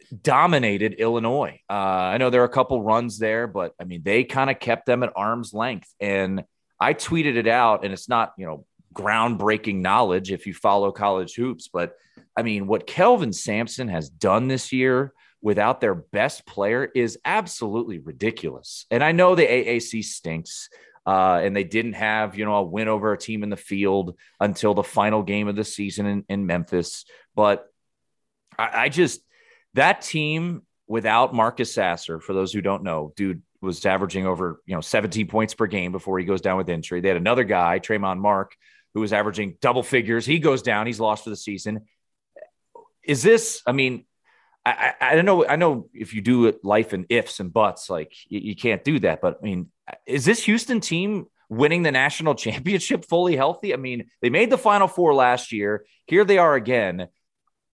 dominated Illinois. Uh, I know there are a couple runs there, but I mean, they kind of kept them at arm's length. And I tweeted it out, and it's not, you know, groundbreaking knowledge if you follow college hoops. But I mean, what Kelvin Sampson has done this year without their best player is absolutely ridiculous. And I know the AAC stinks. Uh, and they didn't have, you know, a win over a team in the field until the final game of the season in, in Memphis. But I, I just, that team without Marcus Sasser, for those who don't know, dude was averaging over, you know, 17 points per game before he goes down with injury. They had another guy, Tramon Mark, who was averaging double figures. He goes down. He's lost for the season. Is this? I mean, I, I, I don't know. I know if you do it life in ifs and buts, like you, you can't do that. But I mean, is this Houston team winning the national championship fully healthy? I mean, they made the Final Four last year. Here they are again.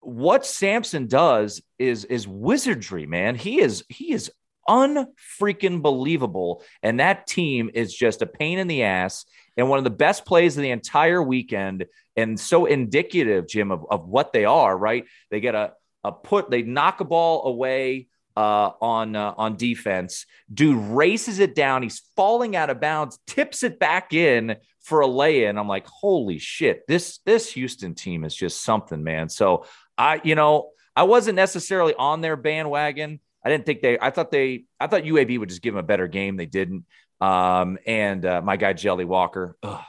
What Sampson does is is wizardry, man. He is he is unfreaking believable, and that team is just a pain in the ass and one of the best plays of the entire weekend and so indicative, Jim, of, of what they are, right? They get a, a put, they knock a ball away uh, on uh, on defense. Dude races it down. He's falling out of bounds, tips it back in for a lay in. I'm like, holy shit! This this Houston team is just something, man. So I, you know, I wasn't necessarily on their bandwagon. I didn't think they. I thought they. I thought UAB would just give them a better game. They didn't. Um, and uh, my guy Jelly Walker ugh,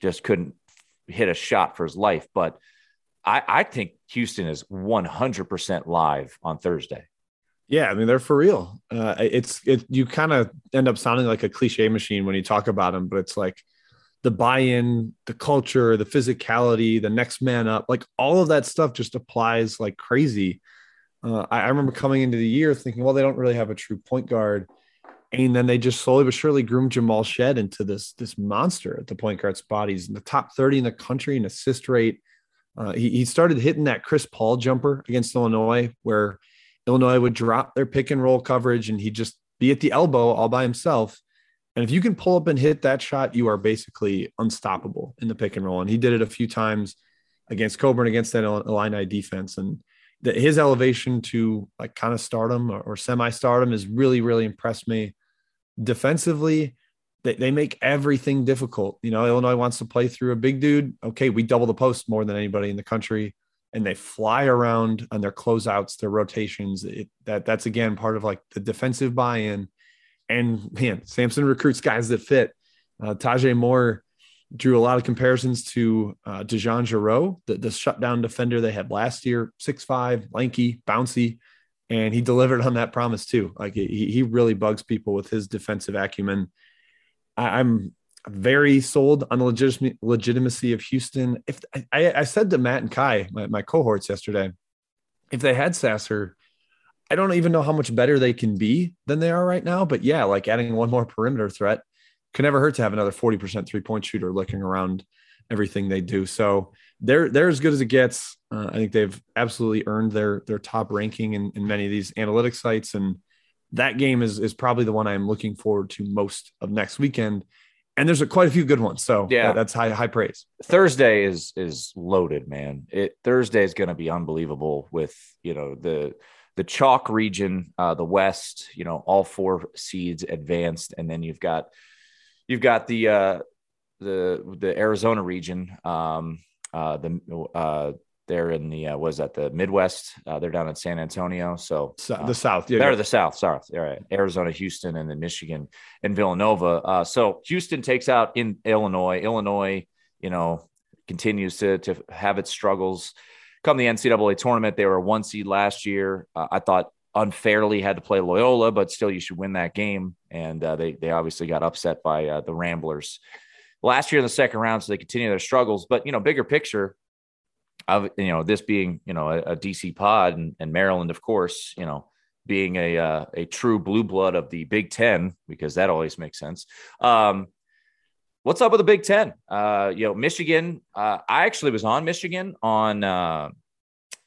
just couldn't hit a shot for his life. But I, I think Houston is 100% live on Thursday. Yeah, I mean they're for real. Uh, it's it. You kind of end up sounding like a cliche machine when you talk about them, but it's like the buy-in, the culture, the physicality, the next man up, like all of that stuff just applies like crazy. Uh, I, I, remember coming into the year thinking, well, they don't really have a true point guard, and then they just slowly but surely groomed Jamal Shead into this this monster at the point guard spot. He's in the top thirty in the country in assist rate. Uh, he, he started hitting that Chris Paul jumper against Illinois, where Illinois would drop their pick and roll coverage and he'd just be at the elbow all by himself. And if you can pull up and hit that shot, you are basically unstoppable in the pick and roll. And he did it a few times against Cockburn, against that Illini defense. And the, his elevation to like kind of stardom or, or semi stardom has really, really impressed me. Defensively, they, they make everything difficult. You know, Illinois wants to play through a big dude. Okay, we double the post more than anybody in the country and they fly around on their closeouts, their rotations. It, that that's again part of like the defensive buy-in. And man, Sampson recruits guys that fit. Uh, Taze Moore drew a lot of comparisons to uh, DeJon Jarreau, the, the shutdown defender they had last year, six five, lanky, bouncy, and he delivered on that promise too. Like he, he really bugs people with his defensive acumen. I, I'm very sold on the legitimacy of Houston. If I, I said to Matt and Ky, my, my, cohorts yesterday, if they had Sasser, I don't even know how much better they can be than they are right now. But yeah, like adding one more perimeter threat could never hurt to have another 40% three point shooter looking around everything they do. So they're they're as good as it gets. Uh, I think they've absolutely earned their their top ranking in, in many of these analytics sites. And that game is is probably the one I'm looking forward to most of next weekend and there's a, quite a few good ones. So yeah, that, that's high high praise. Thursday is is loaded, man. It Thursday is going to be unbelievable with you know the the chalk region, uh, the West. You know, all four seeds advanced, and then you've got you've got the uh, the the Arizona region, um, uh, the uh, they're in the uh, was that the Midwest? Uh, they're down in San Antonio. So, so uh, the South, yeah, they're yeah. the South, South. All right, Arizona, Houston, and then Michigan and Villanova. Uh, so Houston takes out in Illinois. Illinois, you know, continues to to have its struggles. Come the NCAA tournament, they were one seed last year. Uh, I thought unfairly had to play Loyola, but still you should win that game. And uh, they they obviously got upset by the Ramblers last year in the second round, so they continue their struggles. But you know, bigger picture of you know this being you know a, a DC pod and, and, Maryland, of course, you know being a uh, a true blue blood of the Big Ten because that always makes sense. Um, what's up with the Big Ten? Uh, you know, Michigan. Uh, I actually was on Michigan on uh,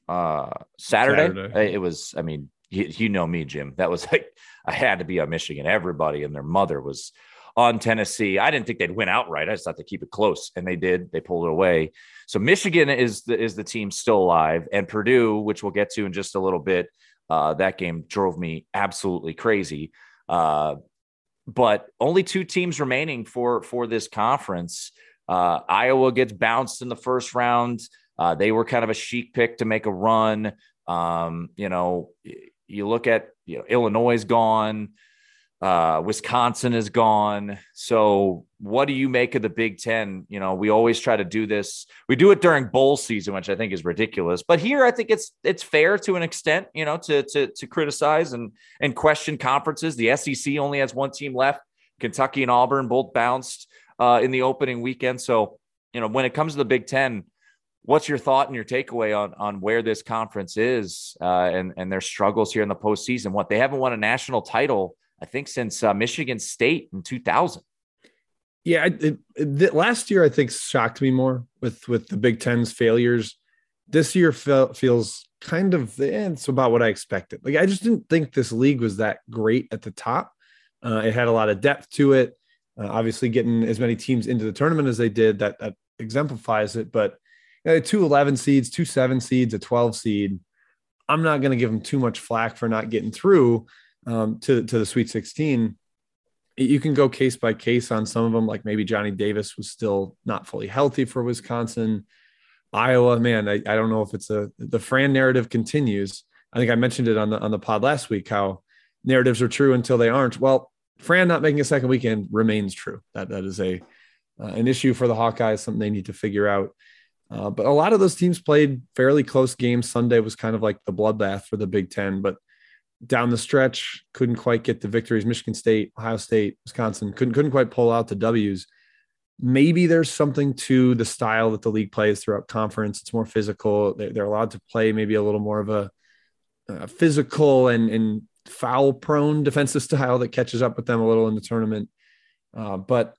uh, Saturday. Saturday. It was, I mean, you, you know me, Jim. That was like I had to be on Michigan. Everybody and their mother was on Tennessee. I didn't think they'd win outright. I just thought they'd keep it close, and they did. They pulled it away. So Michigan is the is the team still alive, and Purdue, which we'll get to in just a little bit. Uh, that game drove me absolutely crazy. Uh, but only two teams remaining for for this conference. Uh, Iowa gets bounced in the first round. Uh, they were kind of a chic pick to make a run. Um, you know, you look at you know Illinois is gone. Uh, Wisconsin is gone. So, what do you make of the Big Ten? You know, we always try to do this. We do it during bowl season, which I think is ridiculous. But here, I think it's it's fair to an extent. You know, to to to criticize and and question conferences. The SEC only has one team left. Kentucky and Auburn both bounced uh, in the opening weekend. So, you know, when it comes to the Big Ten, what's your thought and your takeaway on on where this conference is uh, and and their struggles here in the postseason? What they haven't won a national title I think since uh, Michigan State in 2000. Yeah, it, it, last year I think shocked me more with with the Big Ten's failures. This year feels kind of eh, it's about what I expected. Like I just didn't think this league was that great at the top. Uh, it had a lot of depth to it. Uh, obviously, getting as many teams into the tournament as they did that that exemplifies it. But you know, two 11 seeds, two seven seeds, a 12 seed I'm not going to give them too much flack for not getting through um, to to the Sweet 16. You can go case by case on some of them, like maybe Johnny Davis was still not fully healthy for Wisconsin. Iowa, man, I, I don't know if it's a the Fran narrative continues. I think I mentioned it on the on the pod last week how narratives are true until they aren't. Well, Fran not making a second weekend remains true. That that is a uh, an issue for the Hawkeyes, something they need to figure out. Uh, but a lot of those teams played fairly close games. Sunday was kind of like the bloodbath for the Big Ten, but down the stretch couldn't quite get the victories. Michigan State, Ohio State, Wisconsin couldn't couldn't quite pull out the W's. Maybe there's something to the style that the league plays throughout conference. It's more physical. They're, allowed to play maybe a little more of a, a physical and, and foul prone defensive style that catches up with them a little in the tournament. Uh, but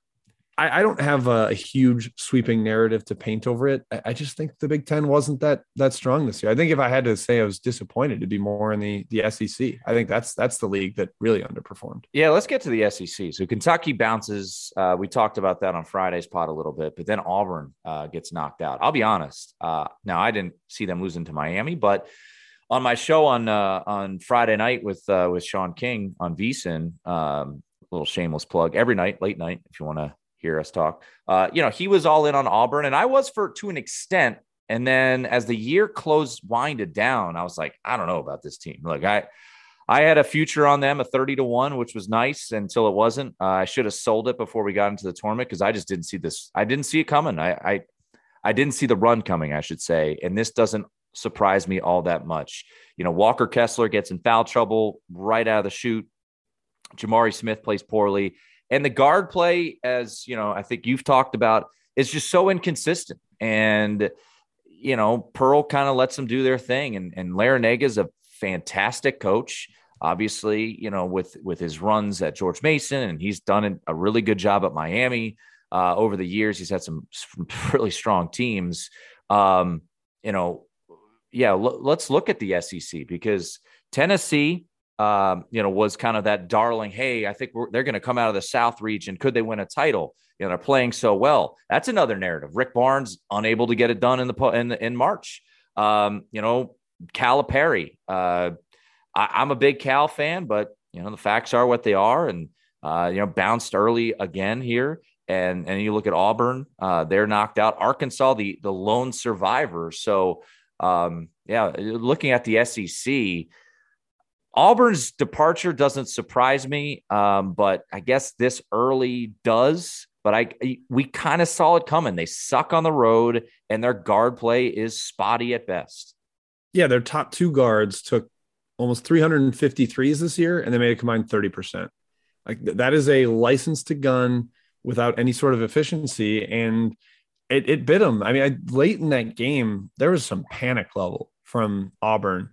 I, I, don't have a, huge sweeping narrative to paint over it. I, I, just think the Big Ten wasn't that that strong this year. I think if I had to say I was disappointed, to be more in the the SEC. I think that's that's the league that really underperformed. Yeah, let's get to the SEC. So Kentucky bounces. Uh, we talked about that on Friday's pod a little bit, but then Auburn uh, gets knocked out. I'll be honest. Uh, now I didn't see them losing to Miami, but on my show on uh, on Friday night with uh, with Sean King on VSiN, um, little shameless plug every night, late night, if you want to hear us talk. Uh, you know, he was all in on Auburn, and I was for to an extent. And then as the year closed, winded down, I was like, I don't know about this team. Look, I, I had a future on them, a thirty to one, which was nice until it wasn't. Uh, I should have sold it before we got into the tournament because I just didn't see this. I didn't see it coming. I, I, I didn't see the run coming, I should say. And this doesn't surprise me all that much. You know, Walker Kessler gets in foul trouble right out of the shoot. Jabari Smith plays poorly. And the guard play, as you know, I think you've talked about, is just so inconsistent. And, you know, Pearl kind of lets them do their thing. And, and Larrañaga is a fantastic coach. Obviously, you know, with with his runs at George Mason, and he's done a really good job at Miami uh, over the years. He's had some really strong teams. Um, you know, yeah, l- let's look at the SEC because Tennessee, um, you know, was kind of that darling. Hey, I think they're going to come out of the South region. Could they win a title? You know, they're playing so well. That's another narrative. Rick Barnes unable to get it done in the in in March. Um, you know, Calipari. Uh, I, am a big Cal fan, but you know the facts are what they are, and uh, you know bounced early again here. And and you look at Auburn, uh, they're knocked out. Arkansas, the the lone survivor. So um, yeah, looking at the SEC, Auburn's departure doesn't surprise me, um, but I guess this early does. But I we kind of saw it coming. They suck on the road, and their guard play is spotty at best. Yeah, their top two guards took almost 353s this year, and they made a combined 30%. Like that is a license to gun without any sort of efficiency. And it, it bit them. I mean, I, late in that game, there was some panic level from Auburn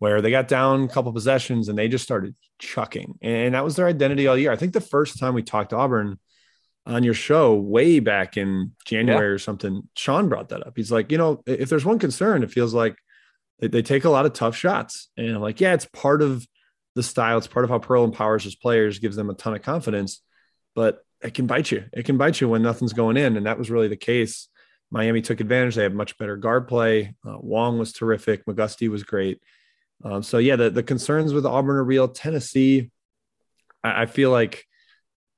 where they got down a couple possessions and they just started chucking. And that was their identity all year. I think the first time we talked to Auburn on your show way back in January yeah. or something, Sean brought that up. He's like, you know, if there's one concern, it feels like they, they take a lot of tough shots. And I'm like, yeah, it's part of the style. It's part of how Pearl empowers his players, gives them a ton of confidence. But it can bite you. It can bite you when nothing's going in, and that was really the case. Miami took advantage. They had much better guard play. Uh, Wong was terrific. McGusty was great. Um, so yeah, the, the concerns with Auburn are real. Tennessee, I, I feel like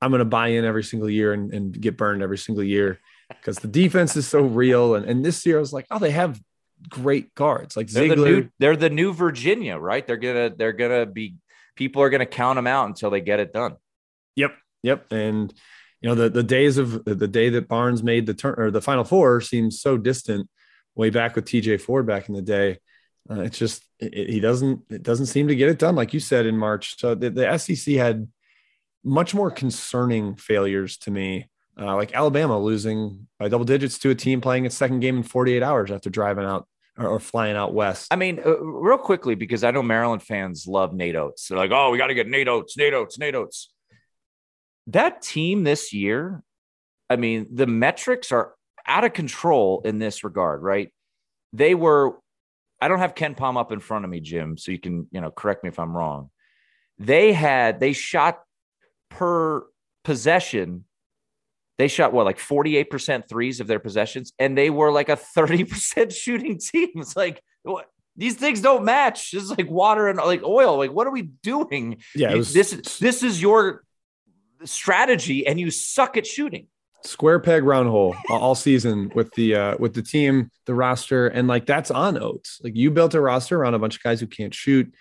I'm going to buy in every single year and, and get burned every single year because the defense is so real. And, and this year I was like, oh, they have great guards like they're Zeigler. The new, they're the new Virginia, right? They're gonna they're gonna be people are gonna count them out until they get it done. Yep, Yep. And you know, the the days of the day that Barnes made the turn or the final four seems so distant way back with TJ Ford back in the day. Uh, it's just it, he doesn't it doesn't seem to get it done like you said in March. So the, the SEC had much more concerning failures to me. Uh, like Alabama losing by double digits to a team playing its second game in 48 hours after driving out or, or flying out west. I mean, uh, real quickly, because I know Maryland fans love Nate Oats. They're like, oh, we got to get Nate Oats, Nate Oats, Nate Oats that team this year, I mean, the metrics are out of control in this regard, right? They were, I don't have KenPom up in front of me, Jim, so you can, you know, correct me if I'm wrong. They had, they shot per possession, they shot what, like 48% threes of their possessions, and they were like a 30% shooting team. It's like, what? these things don't match. This is like water and like oil. Like, what are we doing? Yeah, was, this this is your strategy, and you suck at shooting. Square peg round hole all season with the uh, with the team, the roster, and like that's on Oats. Like you built a roster around a bunch of guys who can't shoot.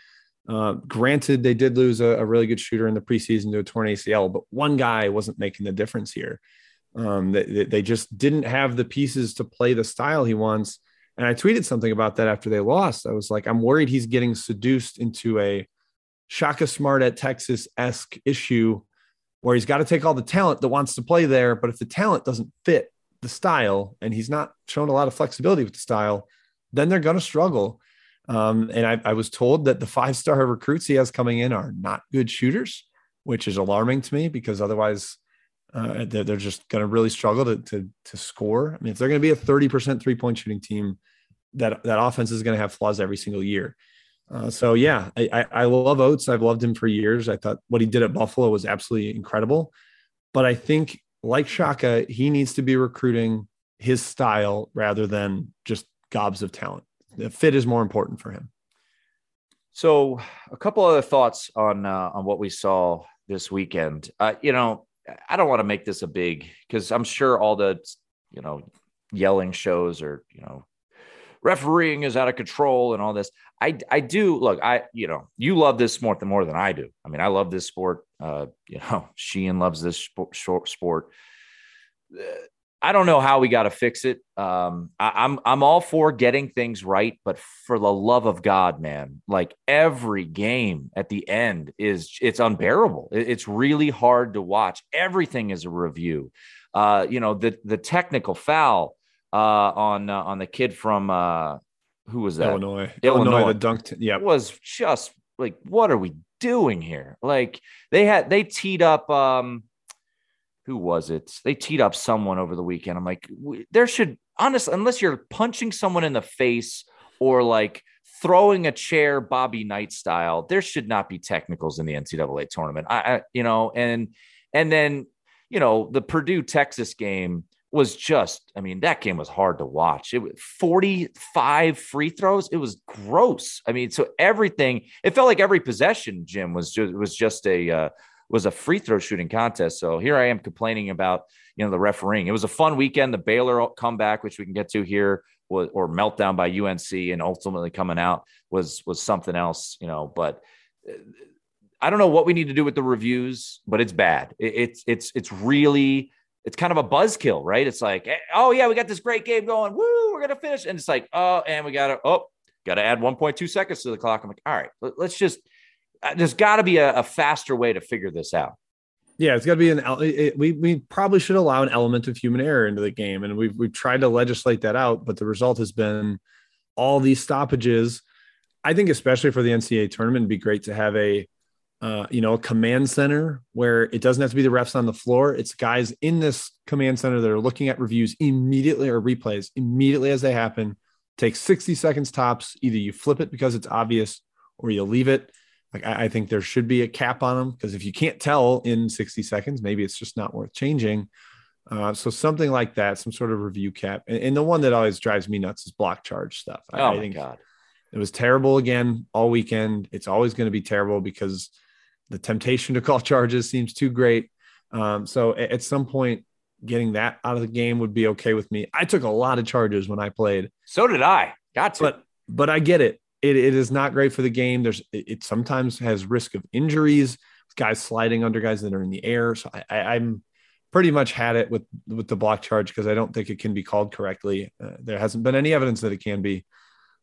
Uh, granted, they did lose a, a, really good shooter in the preseason to a torn ACL, but one guy wasn't making the difference here. Um, they, they just didn't have the pieces to play the style he wants. And I tweeted something about that after they lost. I was like, I'm worried he's getting seduced into a Shaka Smart at Texas esque issue where he's got to take all the talent that wants to play there. But if the talent doesn't fit the style and he's not shown a lot of flexibility with the style, then they're going to struggle. Um, and I, I was told that the five star recruits he has coming in are not good shooters, which is alarming to me because otherwise uh, they're, they're, just going to really struggle to, to, to score. I mean, if they're going to be a 30% three point shooting team, that, that offense is going to have flaws every single year. Uh, so yeah, I, I, love Oats. I've loved him for years. I thought what he did at Buffalo was absolutely incredible. But I think like Shaka, he needs to be recruiting his style rather than just gobs of talent. The fit is more important for him. So, a couple other thoughts on uh, on what we saw this weekend. Uh, you know, I don't want to make this a big because I'm sure all the you know yelling shows or you know refereeing is out of control and all this. I I do look. I you know you love this sport more than I do. I mean, I love this sport. Uh, you know, Sheehan loves this sport. sport. I don't know how we got to fix it. Um, I, I'm I'm all for getting things right, but for the love of God, man, like every game at the end is it's unbearable. It, it's really hard to watch. Everything is a review. Uh, you know the the technical foul uh, on uh, on the kid from uh, who was that? Illinois. Illinois, Illinois the dunked. Yeah, It was just like, what are we doing here? Like they had they teed up. um who was it? They teed up someone over the weekend. I'm like, there should honestly, unless you're punching someone in the face or like throwing a chair Bobby Knight style, there should not be technicals in the NCAA tournament. I, I you know, and and then you know the Purdue Texas game was just, I mean, that game was hard to watch. It was 45 free throws. It was gross. I mean, so everything, it felt like every possession, Jim, was just was just a uh, was a free throw shooting contest. So here I am complaining about you know the refereeing. It was a fun weekend. The Baylor comeback, which we can get to here, was or meltdown by UNC, and ultimately coming out was was something else. You know, but. Uh, I don't know what we need to do with the reviews, but it's bad. It, it's it's it's really it's kind of a buzzkill, right? It's like, eh, oh yeah, we got this great game going. Woo, we're gonna finish, and it's like, oh, and we gotta oh, gotta add 1.2 seconds to the clock. I'm like, all right, let, us just uh, there's got to be a, a, faster way to figure this out. Yeah, it's got to be an. It, we we probably should allow an element of human error into the game, and we've we've tried to legislate that out, but the result has been all these stoppages. I think, especially for the NCAA tournament, it'd be great to have a, uh, you know, a command center where it doesn't have to be the refs on the floor. It's guys in this command center that are looking at reviews immediately or replays immediately as they happen. Take 60 seconds tops. Either you flip it because it's obvious, or you leave it like I, I think there should be a cap on them because if you can't tell in 60 seconds, maybe it's just not worth changing. Uh, so something like that, some sort of review cap. And, and, the one that always drives me nuts is block charge stuff. I, oh I think God. it was terrible again all weekend. It's always going to be terrible because the temptation to call charges seems too great. Um, so at, at some point, getting that out of the game would be okay with me. I took a lot of charges when I played. So did I. Got to. But but I get it it, it is not great for the game. There's it, it, sometimes has risk of injuries, guys sliding under guys that are in the air. So I, I, am pretty much had it with with the block charge because I don't think it can be called correctly. Uh, there hasn't been any evidence that it can be.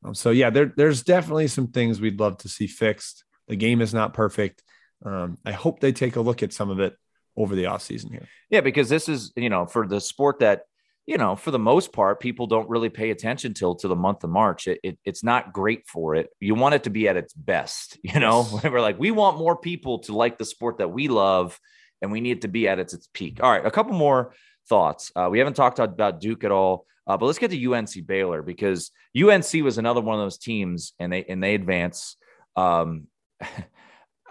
Um, so yeah, there, there's definitely some things we'd love to see fixed. The game is not perfect. Um, I hope they take a look at some of it over the offseason here. Yeah, because this is, you know, for the sport that you know, for the most part, people don't really pay attention till to the month of March. It, it, it's not great for it. You want it to be at its best. You know, yes. we're like, we want more people to like the sport that we love, and we need it to be at its its peak. All right, a couple more thoughts. Uh, we haven't talked about Duke at all, uh, but let's get to UNC Baylor because UNC was another one of those teams, and they and they advance. Um,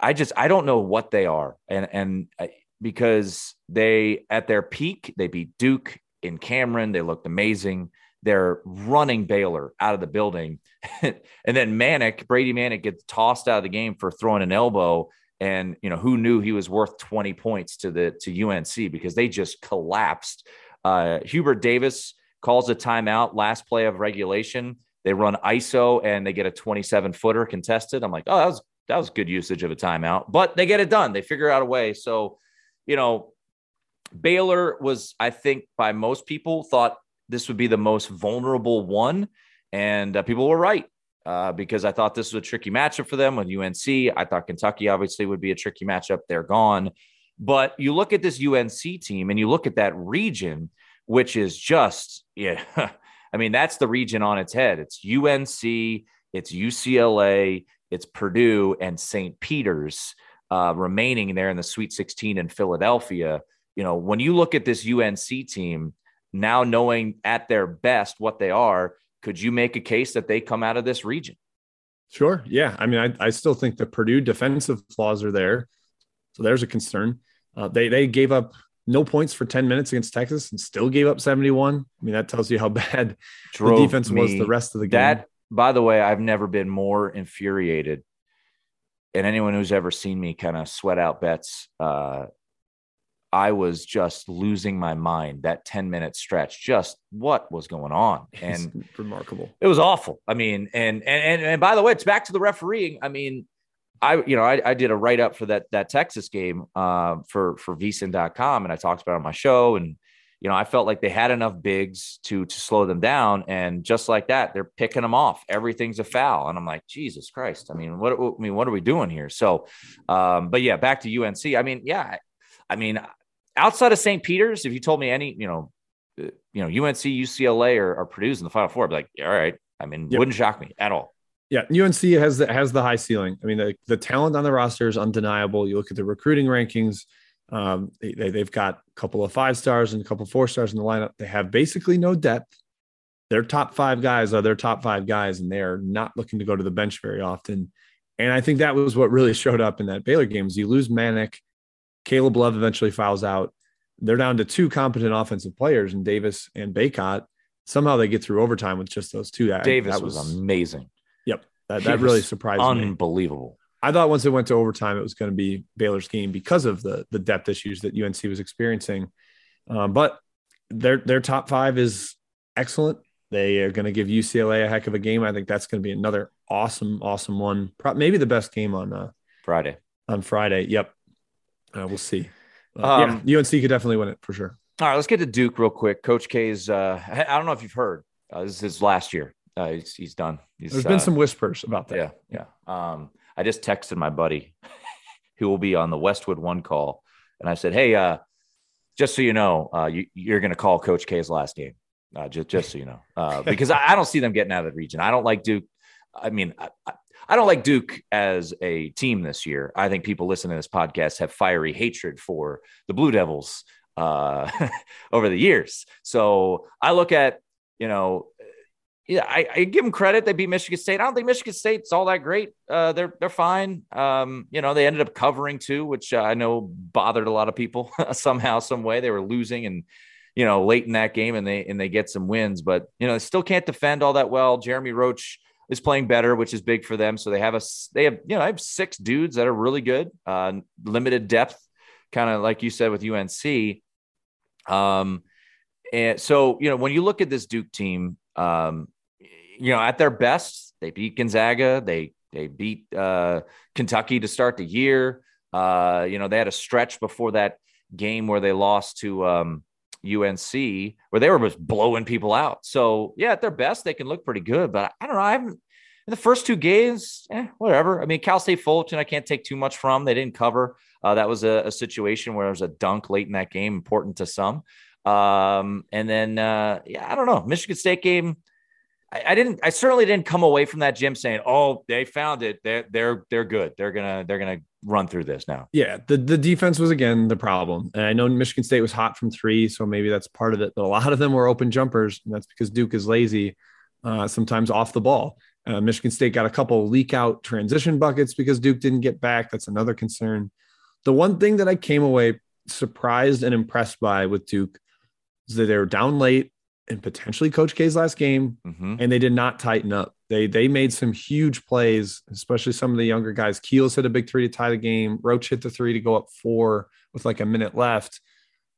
I just I don't know what they are, and and uh, because they at their peak they beat Duke in Cameron. They looked amazing. they're running Baylor out of the building. and then Manek Brady Manek gets tossed out of the game for throwing an elbow. And you know, who knew he was worth 20 points to the to UNC because they just collapsed. Uh, Hubert Davis calls a timeout last play of regulation. They run ISO and they get a 27 footer contested. I'm like, oh, that was that was good usage of a timeout, but they get it done. They figure out a way. So, you know, Baylor was, I think, by most people thought this would be the most vulnerable one. And uh, people were right uh, because I thought this was a tricky matchup for them with UNC. I thought Kentucky obviously would be a tricky matchup. They're gone. But you look at this UNC team and you look at that region, which is just, yeah, I mean, that's the region on its head. It's UNC, it's UCLA, it's Purdue, and St. Peter's uh, remaining there in the Sweet 16 in Philadelphia. You know, when you look at this UNC team, now knowing at their best what they are, could you make a case that they come out of this region? Sure. Yeah. I mean, I, I still think the Purdue defensive flaws are there. So there's a concern. Uh, they they gave up no points for 10 minutes against Texas and still gave up 71. I mean, that tells you how bad Drove the defense was the rest of the game. That, by the way, I've never been more infuriated. And anyone who's ever seen me kind of sweat out bets, uh, I was just losing my mind that 10 minute stretch. Just what was going on? And it's remarkable. It was awful. I mean, and, and, and, by the way, it's back to the refereeing. I mean, I, you know, I, I did a write up for that, that Texas game uh, for, for vsin.com and I talked about it on my show. And, you know, I felt like they had enough bigs to, to slow them down. And just like that, they're picking them off. Everything's a foul. And I'm like, Jesus Christ. I mean, what, I mean, what are we doing here? So, um, but yeah, back to UNC. I mean, yeah, I mean, outside of St. Peter's, if you told me any, you know, uh, you know, UNC, UCLA, or, or Purdue's in the Final Four, I'd be like, all right. I mean, yep. wouldn't shock me at all. Yeah, UNC has the has the high ceiling. I mean, the, the talent on the roster is undeniable. You look at the recruiting rankings; um, they, they have got a couple of five stars and a couple of four stars in the lineup. They have basically no depth. Their top five guys are their top five guys, and they're not looking to go to the bench very often. And I think that was what really showed up in that Baylor game. Is you lose Manek. Caleb Love eventually fouls out. They're down to two competent offensive players in Davis and Bacot. Somehow they get through overtime with just those two. That, Davis that was, was, amazing. Yep. That, that really surprised unbelievable. me. Unbelievable. I thought once it went to overtime, it was going to be Baylor's game because of the the depth issues that UNC was experiencing. Um, but their their top five is excellent. They are going to give UCLA a heck of a game. I think that's going to be another awesome, awesome one. Maybe the best game on uh, Friday. On Friday, yep. Uh, we'll see. Uh, um, yeah, UNC could definitely win it for sure. All right, let's get to Duke real quick. Coach K's. Uh, I don't know if you've heard. Uh, this is his last year. Uh, he's, he's done. He's, There's been uh, some whispers about that. Yeah, yeah. Um, I just texted my buddy, who will be on the Westwood One call, and I said, "Hey, uh, just so you know, uh, you, are going to call Coach K's last game, uh, just just so you know, uh, because I, I, don't see them getting out of the region. I don't like Duke. I mean, I, I don't like Duke as a team this year. I think people listening to this podcast have fiery hatred for the Blue Devils uh, over the years. So I look at, you know, yeah, I, I, give them credit. They beat Michigan State. I don't think Michigan State's all that great. Uh, they're they're fine. Um, you know, they ended up covering too, which uh, I know bothered a lot of people somehow, some way. They were losing and you know late in that game, and they and they get some wins, but you know they still can't defend all that well. Jeremy Roach is playing better, which is big for them. So they have a they have you know I have six dudes that are really good, uh, limited depth, kind of like you said with UNC. Um, and so you know when you look at this Duke team, um, you know at their best they beat Gonzaga, they they beat uh, Kentucky to start the year. Uh, you know they had a stretch before that game where they lost to um, UNC where they were just blowing people out. So yeah, at their best, they can look pretty good. But I don't know. I haven't in the first two games, eh, whatever. I mean, Cal State Fullerton, I can't take too much from. They didn't cover. Uh, that was a, a, situation where there was a dunk late in that game, important to some. Um, and then uh, yeah, I don't know. Michigan State game. I, I, didn't. I certainly didn't come away from that gym saying, "Oh, they found it. They're they're they're good. They're gonna they're gonna run through this now." Yeah, the the defense was again the problem, and I know Michigan State was hot from three, so maybe that's part of it. But a lot of them were open jumpers, and that's because Duke is lazy, uh, sometimes off the ball. Uh, Michigan State got a couple leak out transition buckets because Duke didn't get back. That's another concern. The one thing that I came away surprised and impressed by with Duke is that they were down late and potentially Coach K's last game, Mhm. and they did not tighten up. They they made some huge plays, especially some of the younger guys. Keels hit a big three to tie the game. Roach hit the three to go up four with like a minute left.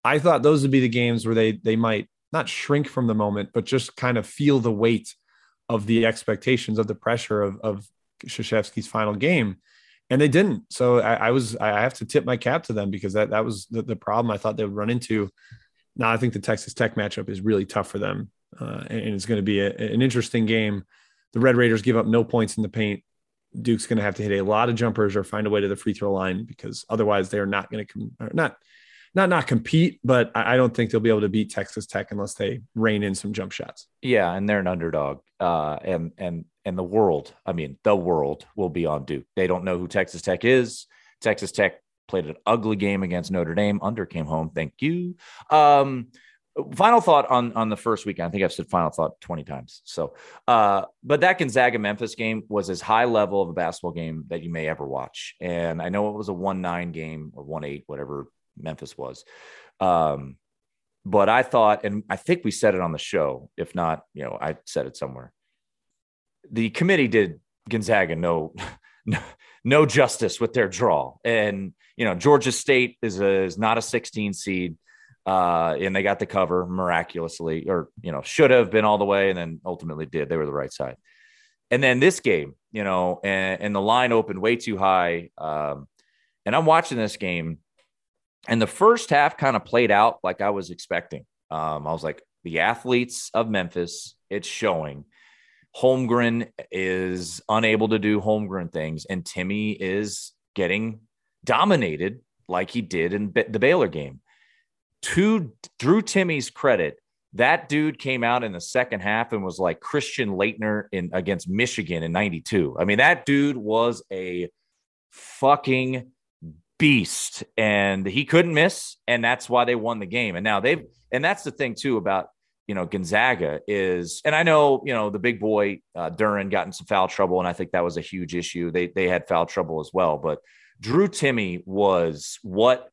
I thought those would be the games where they they might not shrink from the moment, but just kind of feel the weight of the expectations of the pressure of of Krzyzewski's final game. And they didn't. So I, I was I have to tip my cap to them because that that was the, the problem I thought they would run into. Now I think the Texas Tech matchup is really tough for them, uh, and, and it's going to be a, an interesting game. The Red Raiders give up no points in the paint. Duke's going to have to hit a lot of jumpers or find a way to the free throw line because otherwise they are not going to com- not not not compete. But I, I don't think they'll be able to beat Texas Tech unless they rein in some jump shots. Yeah, and they're an underdog. Uh, and and and the world, I mean, the world will be on Duke. They don't know who Texas Tech is. Texas Tech played an ugly game against Notre Dame. Under came home. Thank you. Um, final thought on on the first weekend. I think I've said final thought 20 times. So uh, but that Gonzaga Memphis game was as high level of a basketball game that you may ever watch. And I know it was a 1-9 game or 1-8, whatever Memphis was. Um, but I thought, and I think we said it on the show. If not, you know, I said it somewhere. The committee did Gonzaga no, no, justice with their draw, and you know, Georgia State is a, is not a 16 seed, uh, and they got the cover miraculously, or you know, should have been all the way, and then ultimately did. They were the right side. And then this game, you know, and, and the line opened way too high. Um, and I'm watching this game and the first half kind of played out like I was expecting. Um, I was like, the athletes of Memphis, it's showing. Holmgren is unable to do Holmgren things, and Timme is getting dominated like he did in the Baylor game. To Drew Timme's credit, that dude came out in the second half and was like Christian Laettner in against Michigan in 92. I mean, that dude was a fucking beast and he couldn't miss and that's why they won the game and now they've and that's the thing too about you know gonzaga is and i know you know the big boy uh, duren got in some foul trouble and i think that was a huge issue. They they had foul trouble as well but drew timme was what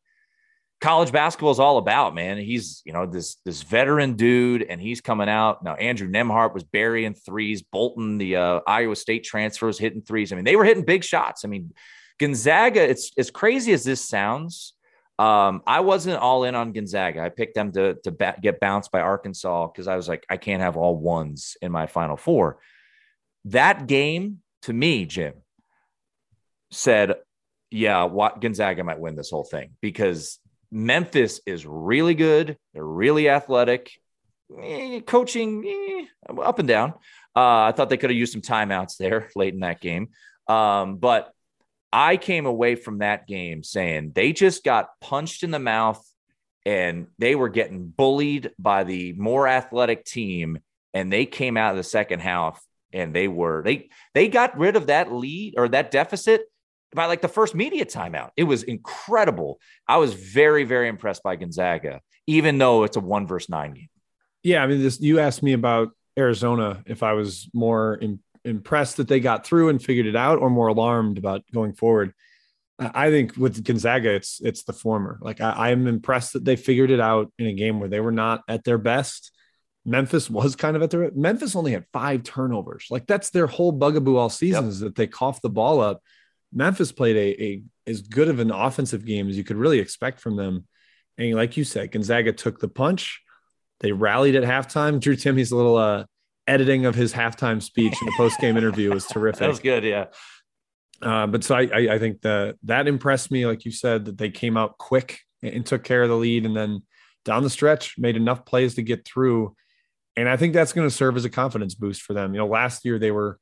college basketball is all about man. He's you know this this veteran dude and he's coming out. Now andrew nembhard was burying threes bolton the uh, iowa state transfers hitting threes. I mean they were hitting big shots. I mean Gonzaga, it's as crazy as this sounds. Um, I wasn't all in on Gonzaga. I picked them to to get bounced by Arkansas because I was like, I can't have all ones in my Final Four. That game to me, Jim, said, yeah, what Gonzaga might win this whole thing because Memphis is really good. They're really athletic. Eh, coaching eh, up and down. Uh, I thought they could have used some timeouts there late in that game. Um, but I came away from that game saying they just got punched in the mouth and they were getting bullied by the more athletic team. And they came out of the second half and they were they they got rid of that lead or that deficit by like the first media timeout. It was incredible. I was very, very impressed by Gonzaga, even though it's a one versus nine game. Yeah, I mean, this you asked me about Arizona if I was more impressed that they got through and figured it out, or more alarmed about going forward. I think with Gonzaga, it's it's the former. Like I, I'm impressed that they figured it out in a game where they were not at their best. Memphis was kind of at their Memphis only had five turnovers. Like that's their whole bugaboo all season Yep. is that they cough the ball up. Memphis played a, a as good of an offensive game as you could really expect from them. And like you said, Gonzaga took the punch. They rallied at halftime. Drew Timme's a little uh, editing of his halftime speech in the post game interview was terrific. That was good. Yeah. Uh, but so I, I, I think that that impressed me, like you said, that they came out quick and, took care of the lead, and then down the stretch made enough plays to get through. And I think that's going to serve as a confidence boost for them. You know, last year they were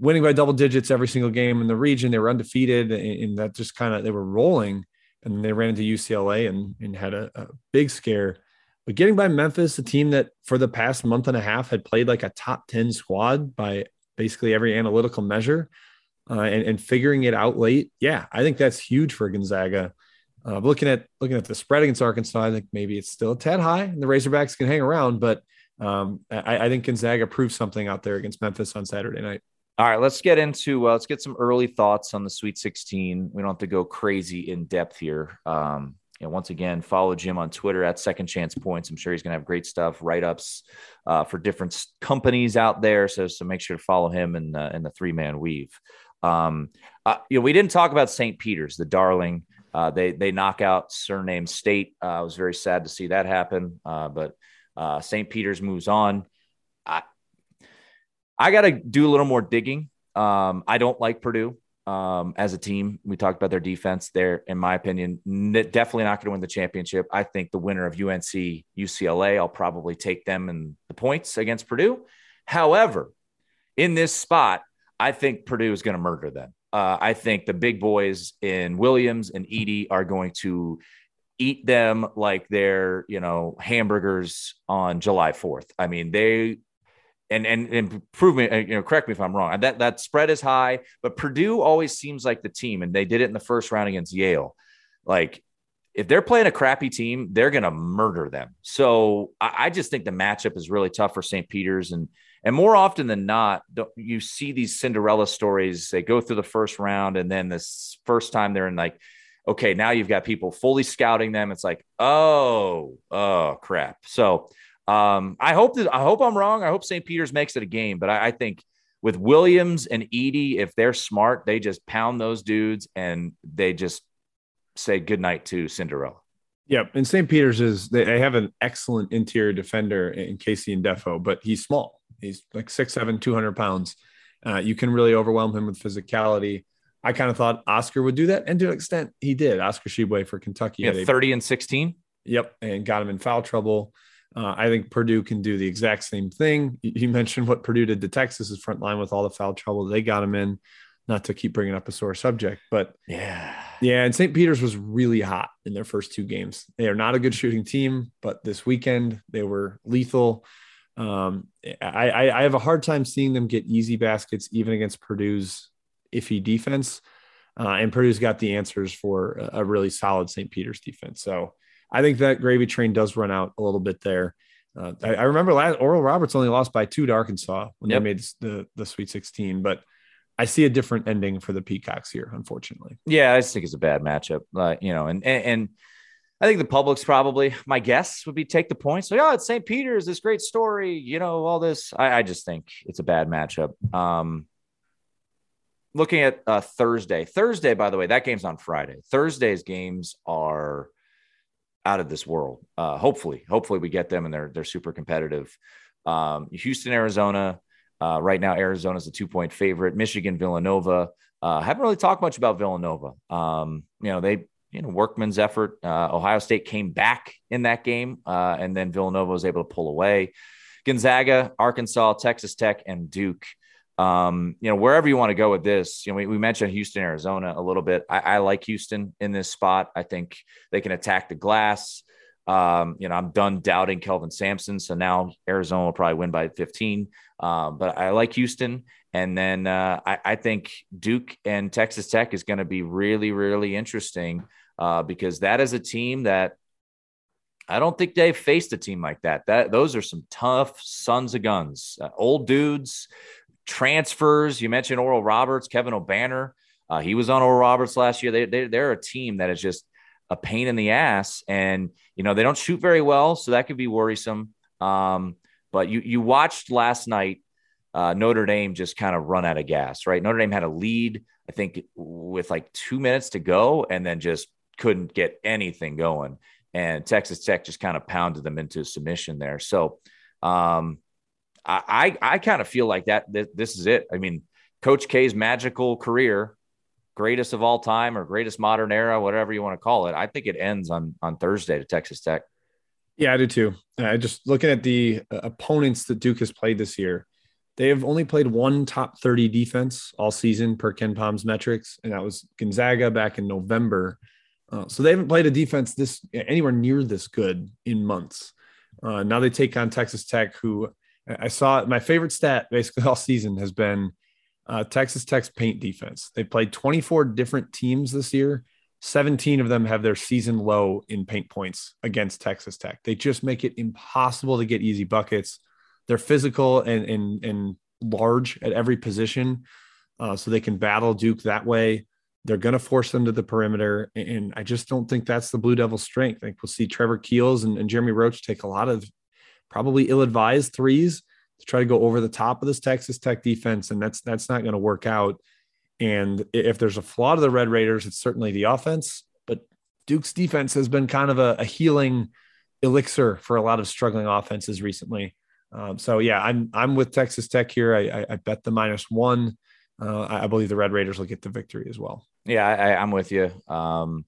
winning by double digits every single game in the region. They were undefeated, and, and that just kind of they were rolling. And then they ran into UCLA and, and had a, a big scare. But getting by Memphis, a team that for the past month and a half had played like a top 10 squad by basically every analytical measure uh, and, and figuring it out late. Yeah, I think that's huge for Gonzaga. Uh, looking at looking at the spread against Arkansas, I think maybe it's still a tad high, and the Razorbacks can hang around. But um, I, I think Gonzaga proved something out there against Memphis on Saturday night. All right, let's get into uh, let's get some early thoughts on the Sweet 16. We don't have to go crazy in depth here. Um, know, once again, follow Jim on Twitter at Second Chance Points. I'm sure he's going to have great stuff, write ups uh, for different companies out there. So, so make sure to follow him in the, in the three man weave. Um, uh, you know, we didn't talk about St. Peter's, the darling. Uh, they they knock out surname State. Uh, I was very sad to see that happen, uh, but uh, St. Peter's moves on. I I got to do a little more digging. Um, I don't like Purdue um, as a team. We talked about their defense. They're, in my opinion, n- definitely not going to win the championship. I think the winner of UNC UCLA, I'll probably take them in the points against Purdue. However, in this spot, I think Purdue is going to murder them. Uh, I think the big boys in Williams and Edey are going to eat them like they're, you know, hamburgers on July 4th. I mean, they and and and prove me, uh, you know, correct me if I'm wrong. That that spread is high, but Purdue always seems like the team, and they did it in the first round against Yale. Like if they're playing a crappy team, they're going to murder them. So I, I, just think the matchup is really tough for St. Peter's, and and more often than not, you see these Cinderella stories. They go through the first round, and then this first time they're in like, okay, now you've got people fully scouting them. It's like, oh, oh crap. So um, I hope that I hope I'm wrong. I hope St. Peter's makes it a game, but I, I think with Williams and Edey, if they're smart, they just pound those dudes and they just say goodnight to Cinderella. Yep. And St. Peter's is they have an excellent interior defender in KC Ndefo, but he's small. He's like six, seven, 200 pounds. Uh, you can really overwhelm him with physicality. I kind of thought Oscar would do that, and to an extent, he did. Oscar Tshiebwe for Kentucky. Yeah, 30 and 16. Yep. And got him in foul trouble. Uh, I think Purdue can do the exact same thing. You mentioned what Purdue did to Texas's front line with all the foul trouble they got him in. Not to keep bringing up a sore subject, but yeah, yeah. And St. Peter's was really hot in their first two games. They are not a good shooting team, but this weekend they were lethal. Um, I, I, I have a hard time seeing them get easy baskets even against Purdue's iffy defense. Uh, and Purdue's got the answers for a, a really solid St. Peter's defense. So I think that gravy train does run out a little bit there. Uh, I, I, remember last Oral Roberts only lost by two to Arkansas when yep. they made the the Sweet 16, but I see a different ending for the Peacocks here, unfortunately. Yeah, I just think it's a bad matchup. Uh, you know, and, and, and I think the public's probably my guess would be take the points. So, yeah, it's St. Peter's, this great story, you know, all this. I, I just think it's a bad matchup. Um, looking at uh, Thursday, Thursday, by the way, that game's on Friday. Thursday's games are out of this world. Uh, hopefully, hopefully we get them and they're they're super competitive. Um, Houston, Arizona. Uh, right now, Arizona is a two point favorite. Michigan, Villanova. Uh, haven't really talked much about Villanova. Um, you know, they you know workman's effort. Uh, Ohio State came back in that game, uh, and then Villanova was able to pull away. Gonzaga, Arkansas, Texas Tech, and Duke um, you know, wherever you want to go with this, you know, we, we mentioned Houston, Arizona a little bit. I, I, like Houston in this spot. I think they can attack the glass. Um, you know, I'm done doubting Kelvin Sampson. So now Arizona will probably win by 15. Um, but I like Houston. And then uh, I, I, think Duke and Texas Tech is going to be really, really interesting uh, because that is a team that I don't think they've faced a team like that. That those are some tough sons of guns, uh, old dudes transfers. You mentioned Oral Roberts, Kevin Obanor. Uh, he was on Oral Roberts last year. They, they, they're a team that is just a pain in the ass. And, you know, they don't shoot very well. So that could be worrisome. Um, but you, you watched last night uh, Notre Dame just kind of run out of gas, right? Notre Dame had a lead, I think, with like two minutes to go and then just couldn't get anything going. And Texas Tech just kind of pounded them into submission there. So, um, I I, kind of feel like that, that this is it. I mean, Coach K's magical career, greatest of all time or greatest modern era, whatever you want to call it. I think it ends on on Thursday to Texas Tech. Yeah, I do too. I just looking at the uh, opponents that Duke has played this year. They have only played one top 30 defense all season per KenPom's metrics, and that was Gonzaga back in November. Uh, so they haven't played a defense this anywhere near this good in months. Uh, now they take on Texas Tech, who I saw my favorite stat basically all season has been uh, Texas Tech's paint defense. They played 24 different teams this year. 17 of them have their season low in paint points against Texas Tech. They just make it impossible to get easy buckets. They're physical and and, and large at every position, uh, so they can battle Duke that way. They're going to force them to the perimeter. And I just don't think that's the Blue Devils' strength. I think we'll see Trevor Keels and, and Jeremy Roach take a lot of probably ill advised threes to try to go over the top of this Texas Tech defense. And that's, that's not going to work out. And if there's a flaw to the Red Raiders, it's certainly the offense. But Duke's defense has been kind of a, a healing elixir for a lot of struggling offenses recently. Um, so yeah, I'm I'm with Texas Tech here. I, I, I bet the minus one. Uh, I believe the Red Raiders will get the victory as well. Yeah, I, am with you. Um,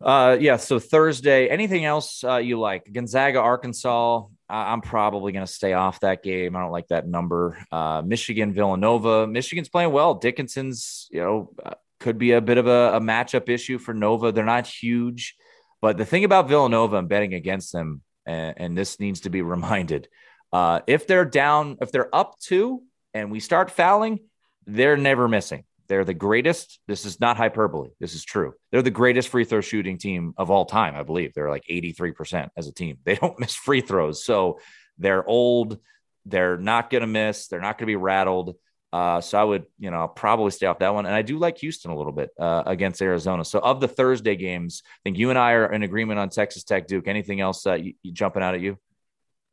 uh, yeah. So Thursday, anything else uh, you like? Gonzaga, Arkansas. I'm probably going to stay off that game. I don't like that number. Uh, Michigan, Villanova. Michigan's playing well. Dickinson's, you know, uh, could be a bit of a, a matchup issue for Nova. They're not huge, but the thing about Villanova and betting against them, and, and this needs to be reminded, uh, if they're down, if they're up two, and we start fouling, they're never missing. They're the greatest. This is not hyperbole. This is true. They're the greatest free throw shooting team of all time, I believe. They're like 83% as a team. They don't miss free throws. So they're old. They're not going to miss. They're not going to be rattled. Uh, so I would, you know, probably stay off that one. And I do like Houston a little bit uh, against Arizona. So of the Thursday games, I think you and I are in agreement on Texas Tech Duke. Anything else uh, you, you jumping out at you?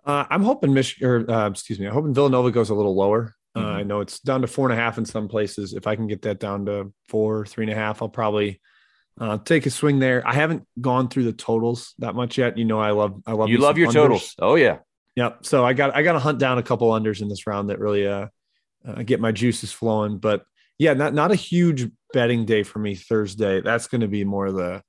Uh, I'm hoping Michigan, or uh, excuse me, I'm hoping Villanova goes a little lower. Uh, mm-hmm. I know it's down to four and a half in some places. If I can get that down to four, three and a half, I'll probably uh, take a swing there. I haven't gone through the totals that much yet. You know, I love, I love you love your unders. totals. Oh yeah, yep. So I got, I got to hunt down a couple unders in this round that really uh, uh, get my juices flowing. But yeah, not not a huge betting day for me Thursday. That's going to be more the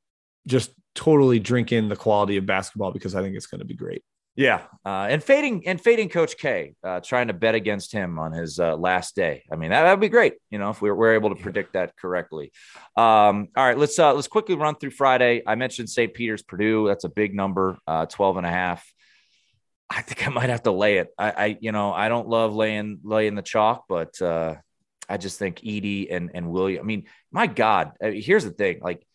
just totally drink in the quality of basketball because I think it's going to be great. Yeah, uh, and fading and fading Coach K, uh, trying to bet against him on his uh, last day. I mean, that would be great. You know, if we were, able to predict that correctly. Um, all right, let's uh, let's quickly run through Friday. I mentioned St. Peter's Purdue. That's a big number, uh, 12 and a half. I think I might have to lay it. I, I you know, I don't love laying laying the chalk, but uh, I just think Edey and and William. I mean, my God, here's the thing: like,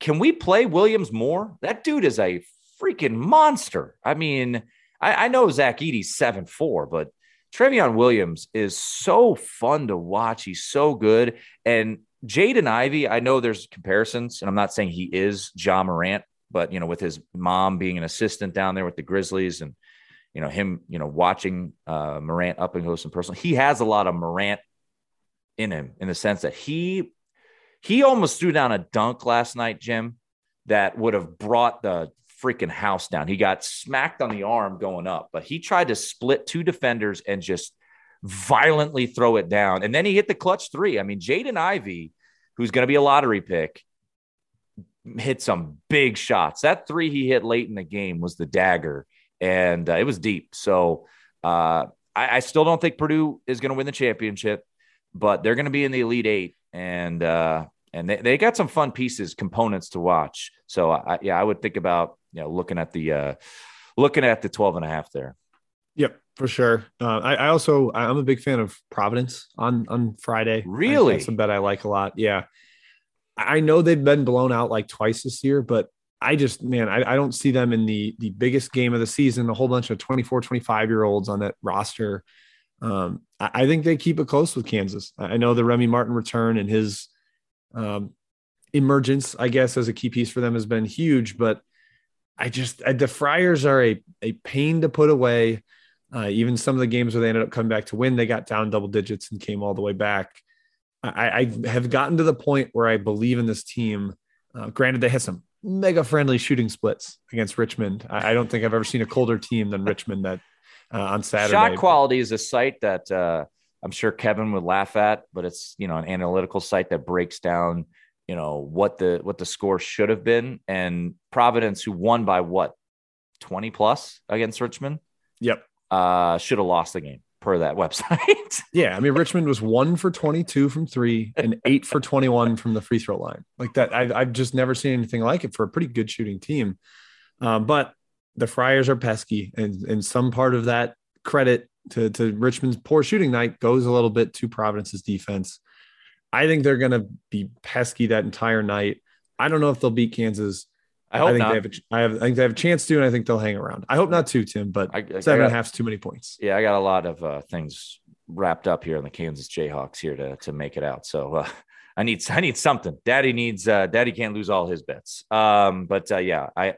can we play Williams more? That dude is a freaking monster. I mean, I, I know Zach Edey's seven four, but Trevion Williams is so fun to watch. He's so good. And Jaden Ivey, I know there's comparisons, and I'm not saying he is Ja Morant, but you know, with his mom being an assistant down there with the Grizzlies and you know, him, you know, watching uh Morant up and close and personal, he has a lot of Morant in him in the sense that he he almost threw down a dunk last night, Jim, that would have brought the freaking house down. He got smacked on the arm going up, but he tried to split two defenders and just violently throw it down. And then he hit the clutch three. I mean, Jaden Ivey, who's going to be a lottery pick, hit some big shots. That three he hit late in the game was the dagger, and uh, it was deep. So uh, I, I, still don't think Purdue is going to win the championship, but they're going to be in the Elite Eight. And uh, and they, they got some fun pieces, components to watch. So I, yeah, I would think about you know looking at the uh, looking at the 12 and a half there. Yep, for sure. Uh, I, I, also I'm a big fan of Providence on on Friday. Really, that's a bet I like a lot. Yeah, I know they've been blown out like twice this year, but I just man, I, I don't see them in the the biggest game of the season. A whole bunch of 24, 25 year olds on that roster. Um, I, I think they keep it close with Kansas. I know the Remy Martin return and his um, emergence, I guess, as a key piece for them has been huge, but I just I, the Friars are a a pain to put away. Uh, even some of the games where they ended up coming back to win, they got down double digits and came all the way back. I, I have gotten to the point where I believe in this team. Uh, granted, they had some mega friendly shooting splits against Richmond. I, I, don't think I've ever seen a colder team than Richmond that uh, on Saturday. Shot quality is a site that uh, I'm sure Kevin would laugh at, but it's you know an analytical site that breaks down you know what the what the score should have been. And providence who won by what 20 plus against richmond? Yep. Uh should have lost the game per that website. Yeah i mean richmond was one for 22 from three and eight for 21 from the free throw line. Like that I've, I've just never seen anything like it for a pretty good shooting team. Um, but the friars are pesky and and some part of that credit to, to richmond's poor shooting night goes a little bit to providence's defense I think they're going to be pesky that entire night. I don't know if they'll beat Kansas. I hope I think not. They have a, I, have, I think they have a chance to, and I think they'll hang around. I hope not too, Tim, but I, I, seven got, and a half is too many points. Yeah, I got a lot of uh, things wrapped up here in the Kansas Jayhawks here to to make it out. So uh, I need I need something. Daddy needs uh, Daddy can't lose all his bets. Um, but uh, yeah, I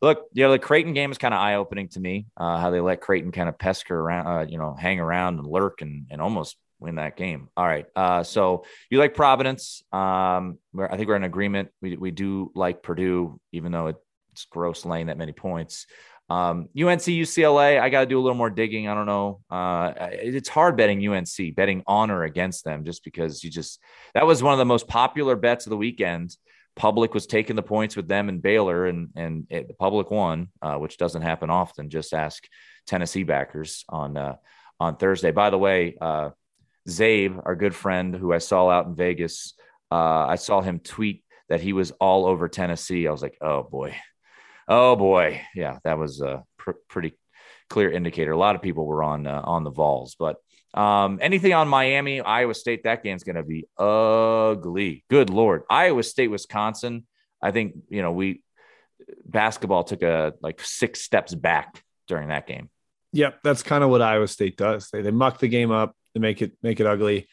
look, you know, the Creighton game is kind of eye opening to me. Uh, how they let Creighton kind of pester around, uh, you know, hang around and lurk and and almost win that game. All right. Uh, so you like Providence? Um, I think we're in agreement. We we do like Purdue, even though it's gross laying that many points. Um, UNC, UCLA, I got to do a little more digging. I don't know. Uh, it's hard betting UNC, betting on or against them, just because you just that was one of the most popular bets of the weekend. Public was taking the points with them and Baylor, and and it, the public won, uh, which doesn't happen often. Just ask Tennessee backers on uh, on Thursday. By the way, uh, Zabe, our good friend who I saw out in Vegas, uh, I saw him tweet that he was all over Tennessee. I was like, oh boy, Oh boy, yeah, that was a pr- pretty clear indicator. A lot of people were on uh, on the Vols, but um, anything on Miami, Iowa State, that game's going to be ugly. Good lord, Iowa State, Wisconsin. I think you know we basketball took a like six steps back during that game. Yep, that's kind of what Iowa State does. They they muck the game up, they make it make it ugly.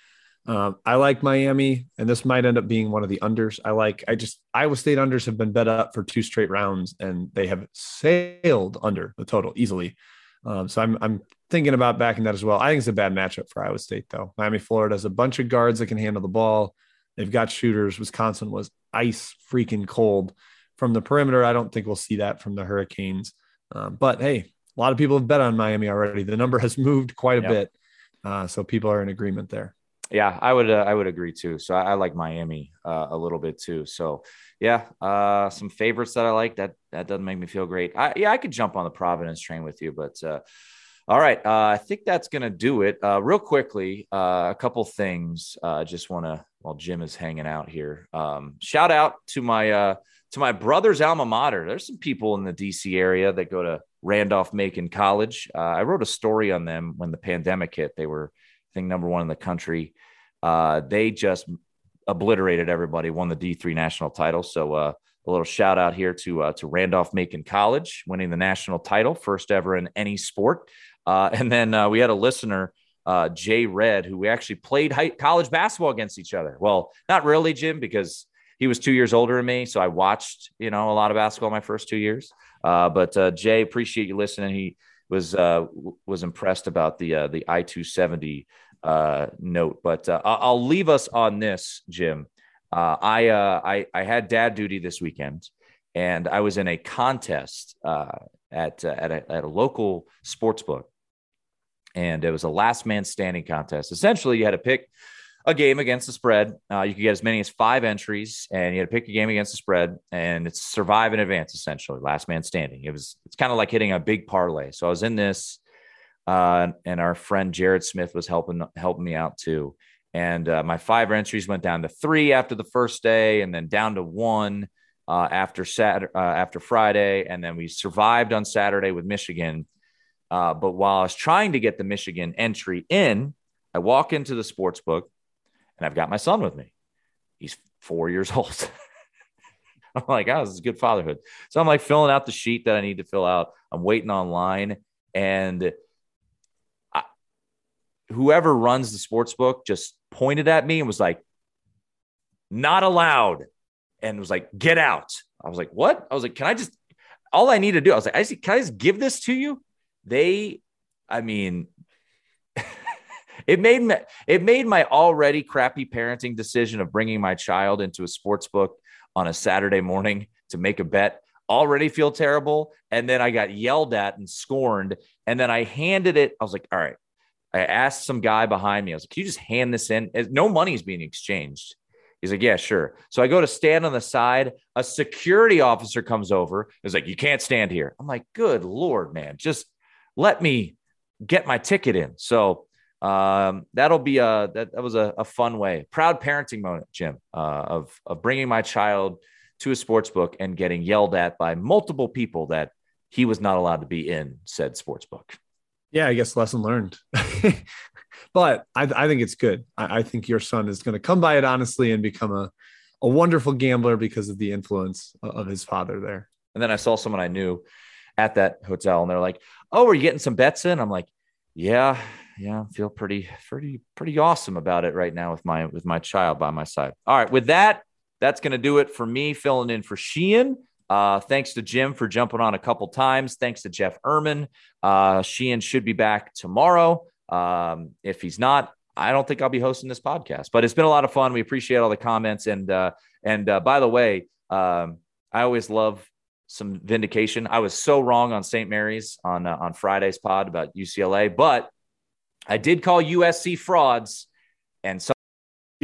Um, I like Miami, and this might end up being one of the unders. I like, I just, Iowa State unders have been bet up for two straight rounds, and they have sailed under the total easily. Um, so I'm, I'm thinking about backing that as well. I think it's a bad matchup for Iowa State, though. Miami, Florida has a bunch of guards that can handle the ball. They've got shooters. Wisconsin was ice freaking cold from the perimeter. I don't think we'll see that from the Hurricanes. Um, but hey, a lot of people have bet on Miami already. The number has moved quite a yep. bit. Uh, so people are in agreement there yeah, I would uh, I would agree too. So I, I like Miami uh, a little bit too. So yeah, uh, some favorites that I like. That that doesn't make me feel great. I, yeah, I could jump on the Providence train with you, but uh, all right, uh, I think that's gonna do it. Uh, real quickly, a couple things. I just want to while Jim is hanging out here. Um, shout out to my to my brother's alma mater. There's some people in the DC area that go to Randolph Macon College. I wrote a story on them when the pandemic hit. They were I think number one in the country. Uh, they just obliterated everybody, won the D3 national title. So uh, a little shout out here to uh, to Randolph Macon College winning the national title, first ever in any sport. Uh, and then uh, we had a listener, uh, Jay Red, who we actually played high, college basketball against each other. Well, not really, Jim, because he was two years older than me, so I watched you know a lot of basketball my first two years. but Jay, appreciate you listening. He was was impressed about the the I two seventy uh, note. But uh, I'll leave us on this, Jim. Uh, I, uh, I I had dad duty this weekend, and I was in a contest uh, at uh, at a, at a local sports book, and it was a last man standing contest. Essentially, you had to pick a game against the spread. Uh, you could get as many as five entries, and you had to pick a game against the spread, and it's survive in advance. Essentially, last man standing. It was it's kind of like hitting a big parlay. So I was in this, uh, and our friend Jared Smith was helping helping me out too. And uh, my five entries went down to three after the first day, and then down to one uh, after Saturday, uh, after Friday, and then we survived on Saturday with Michigan. Uh, but while I was trying to get the Michigan entry in, I walk into the sports book, and I've got my son with me. He's four years old. I'm like, oh, this is good fatherhood. So I'm like filling out the sheet that I need to fill out. I'm waiting online, and whoever runs the sports book just pointed at me and was like, not allowed. And was like, get out. I was like, what? I was like, can I just, all I need to do, I was like, I see, can I just give this to you? They, I mean, it made me, it made my already crappy parenting decision of bringing my child into a sports book on a Saturday morning to make a bet already feel terrible. And then I got yelled at and scorned. And then I handed it. I was like, all right, I asked some guy behind me, I was like, can you just hand this in? No money is being exchanged. He's like, yeah, sure. So I go to stand on the side. A security officer comes over. He's like, you can't stand here. I'm like, good Lord, man, just let me get my ticket in. So um, that'll be a, that, that was a, a, fun way. Proud parenting moment, Jim, uh, of, of bringing my child to a sports book and getting yelled at by multiple people that he was not allowed to be in said sports book. Yeah, I guess lesson learned. but I, I, think it's good. I, I think your son is going to come by it honestly and become a, a wonderful gambler because of the influence of his father there. And then I saw someone I knew at that hotel and they're like, Oh, are you getting some bets in? I'm like, Yeah, yeah, I feel pretty, pretty, pretty awesome about it right now with my with my child by my side. All right, with that, that's going to do it for me filling in for Sheehan. Uh, thanks to Jim for jumping on a couple times. Thanks to Jeff Ermann. Uh, Sheehan should be back tomorrow. Um, if he's not, I don't think I'll be hosting this podcast. But it's been a lot of fun. We appreciate all the comments. And uh, and uh, by the way, um, I always love some vindication. I was so wrong on St. Mary's on uh, on Friday's pod about UCLA, but I did call USC frauds, and so.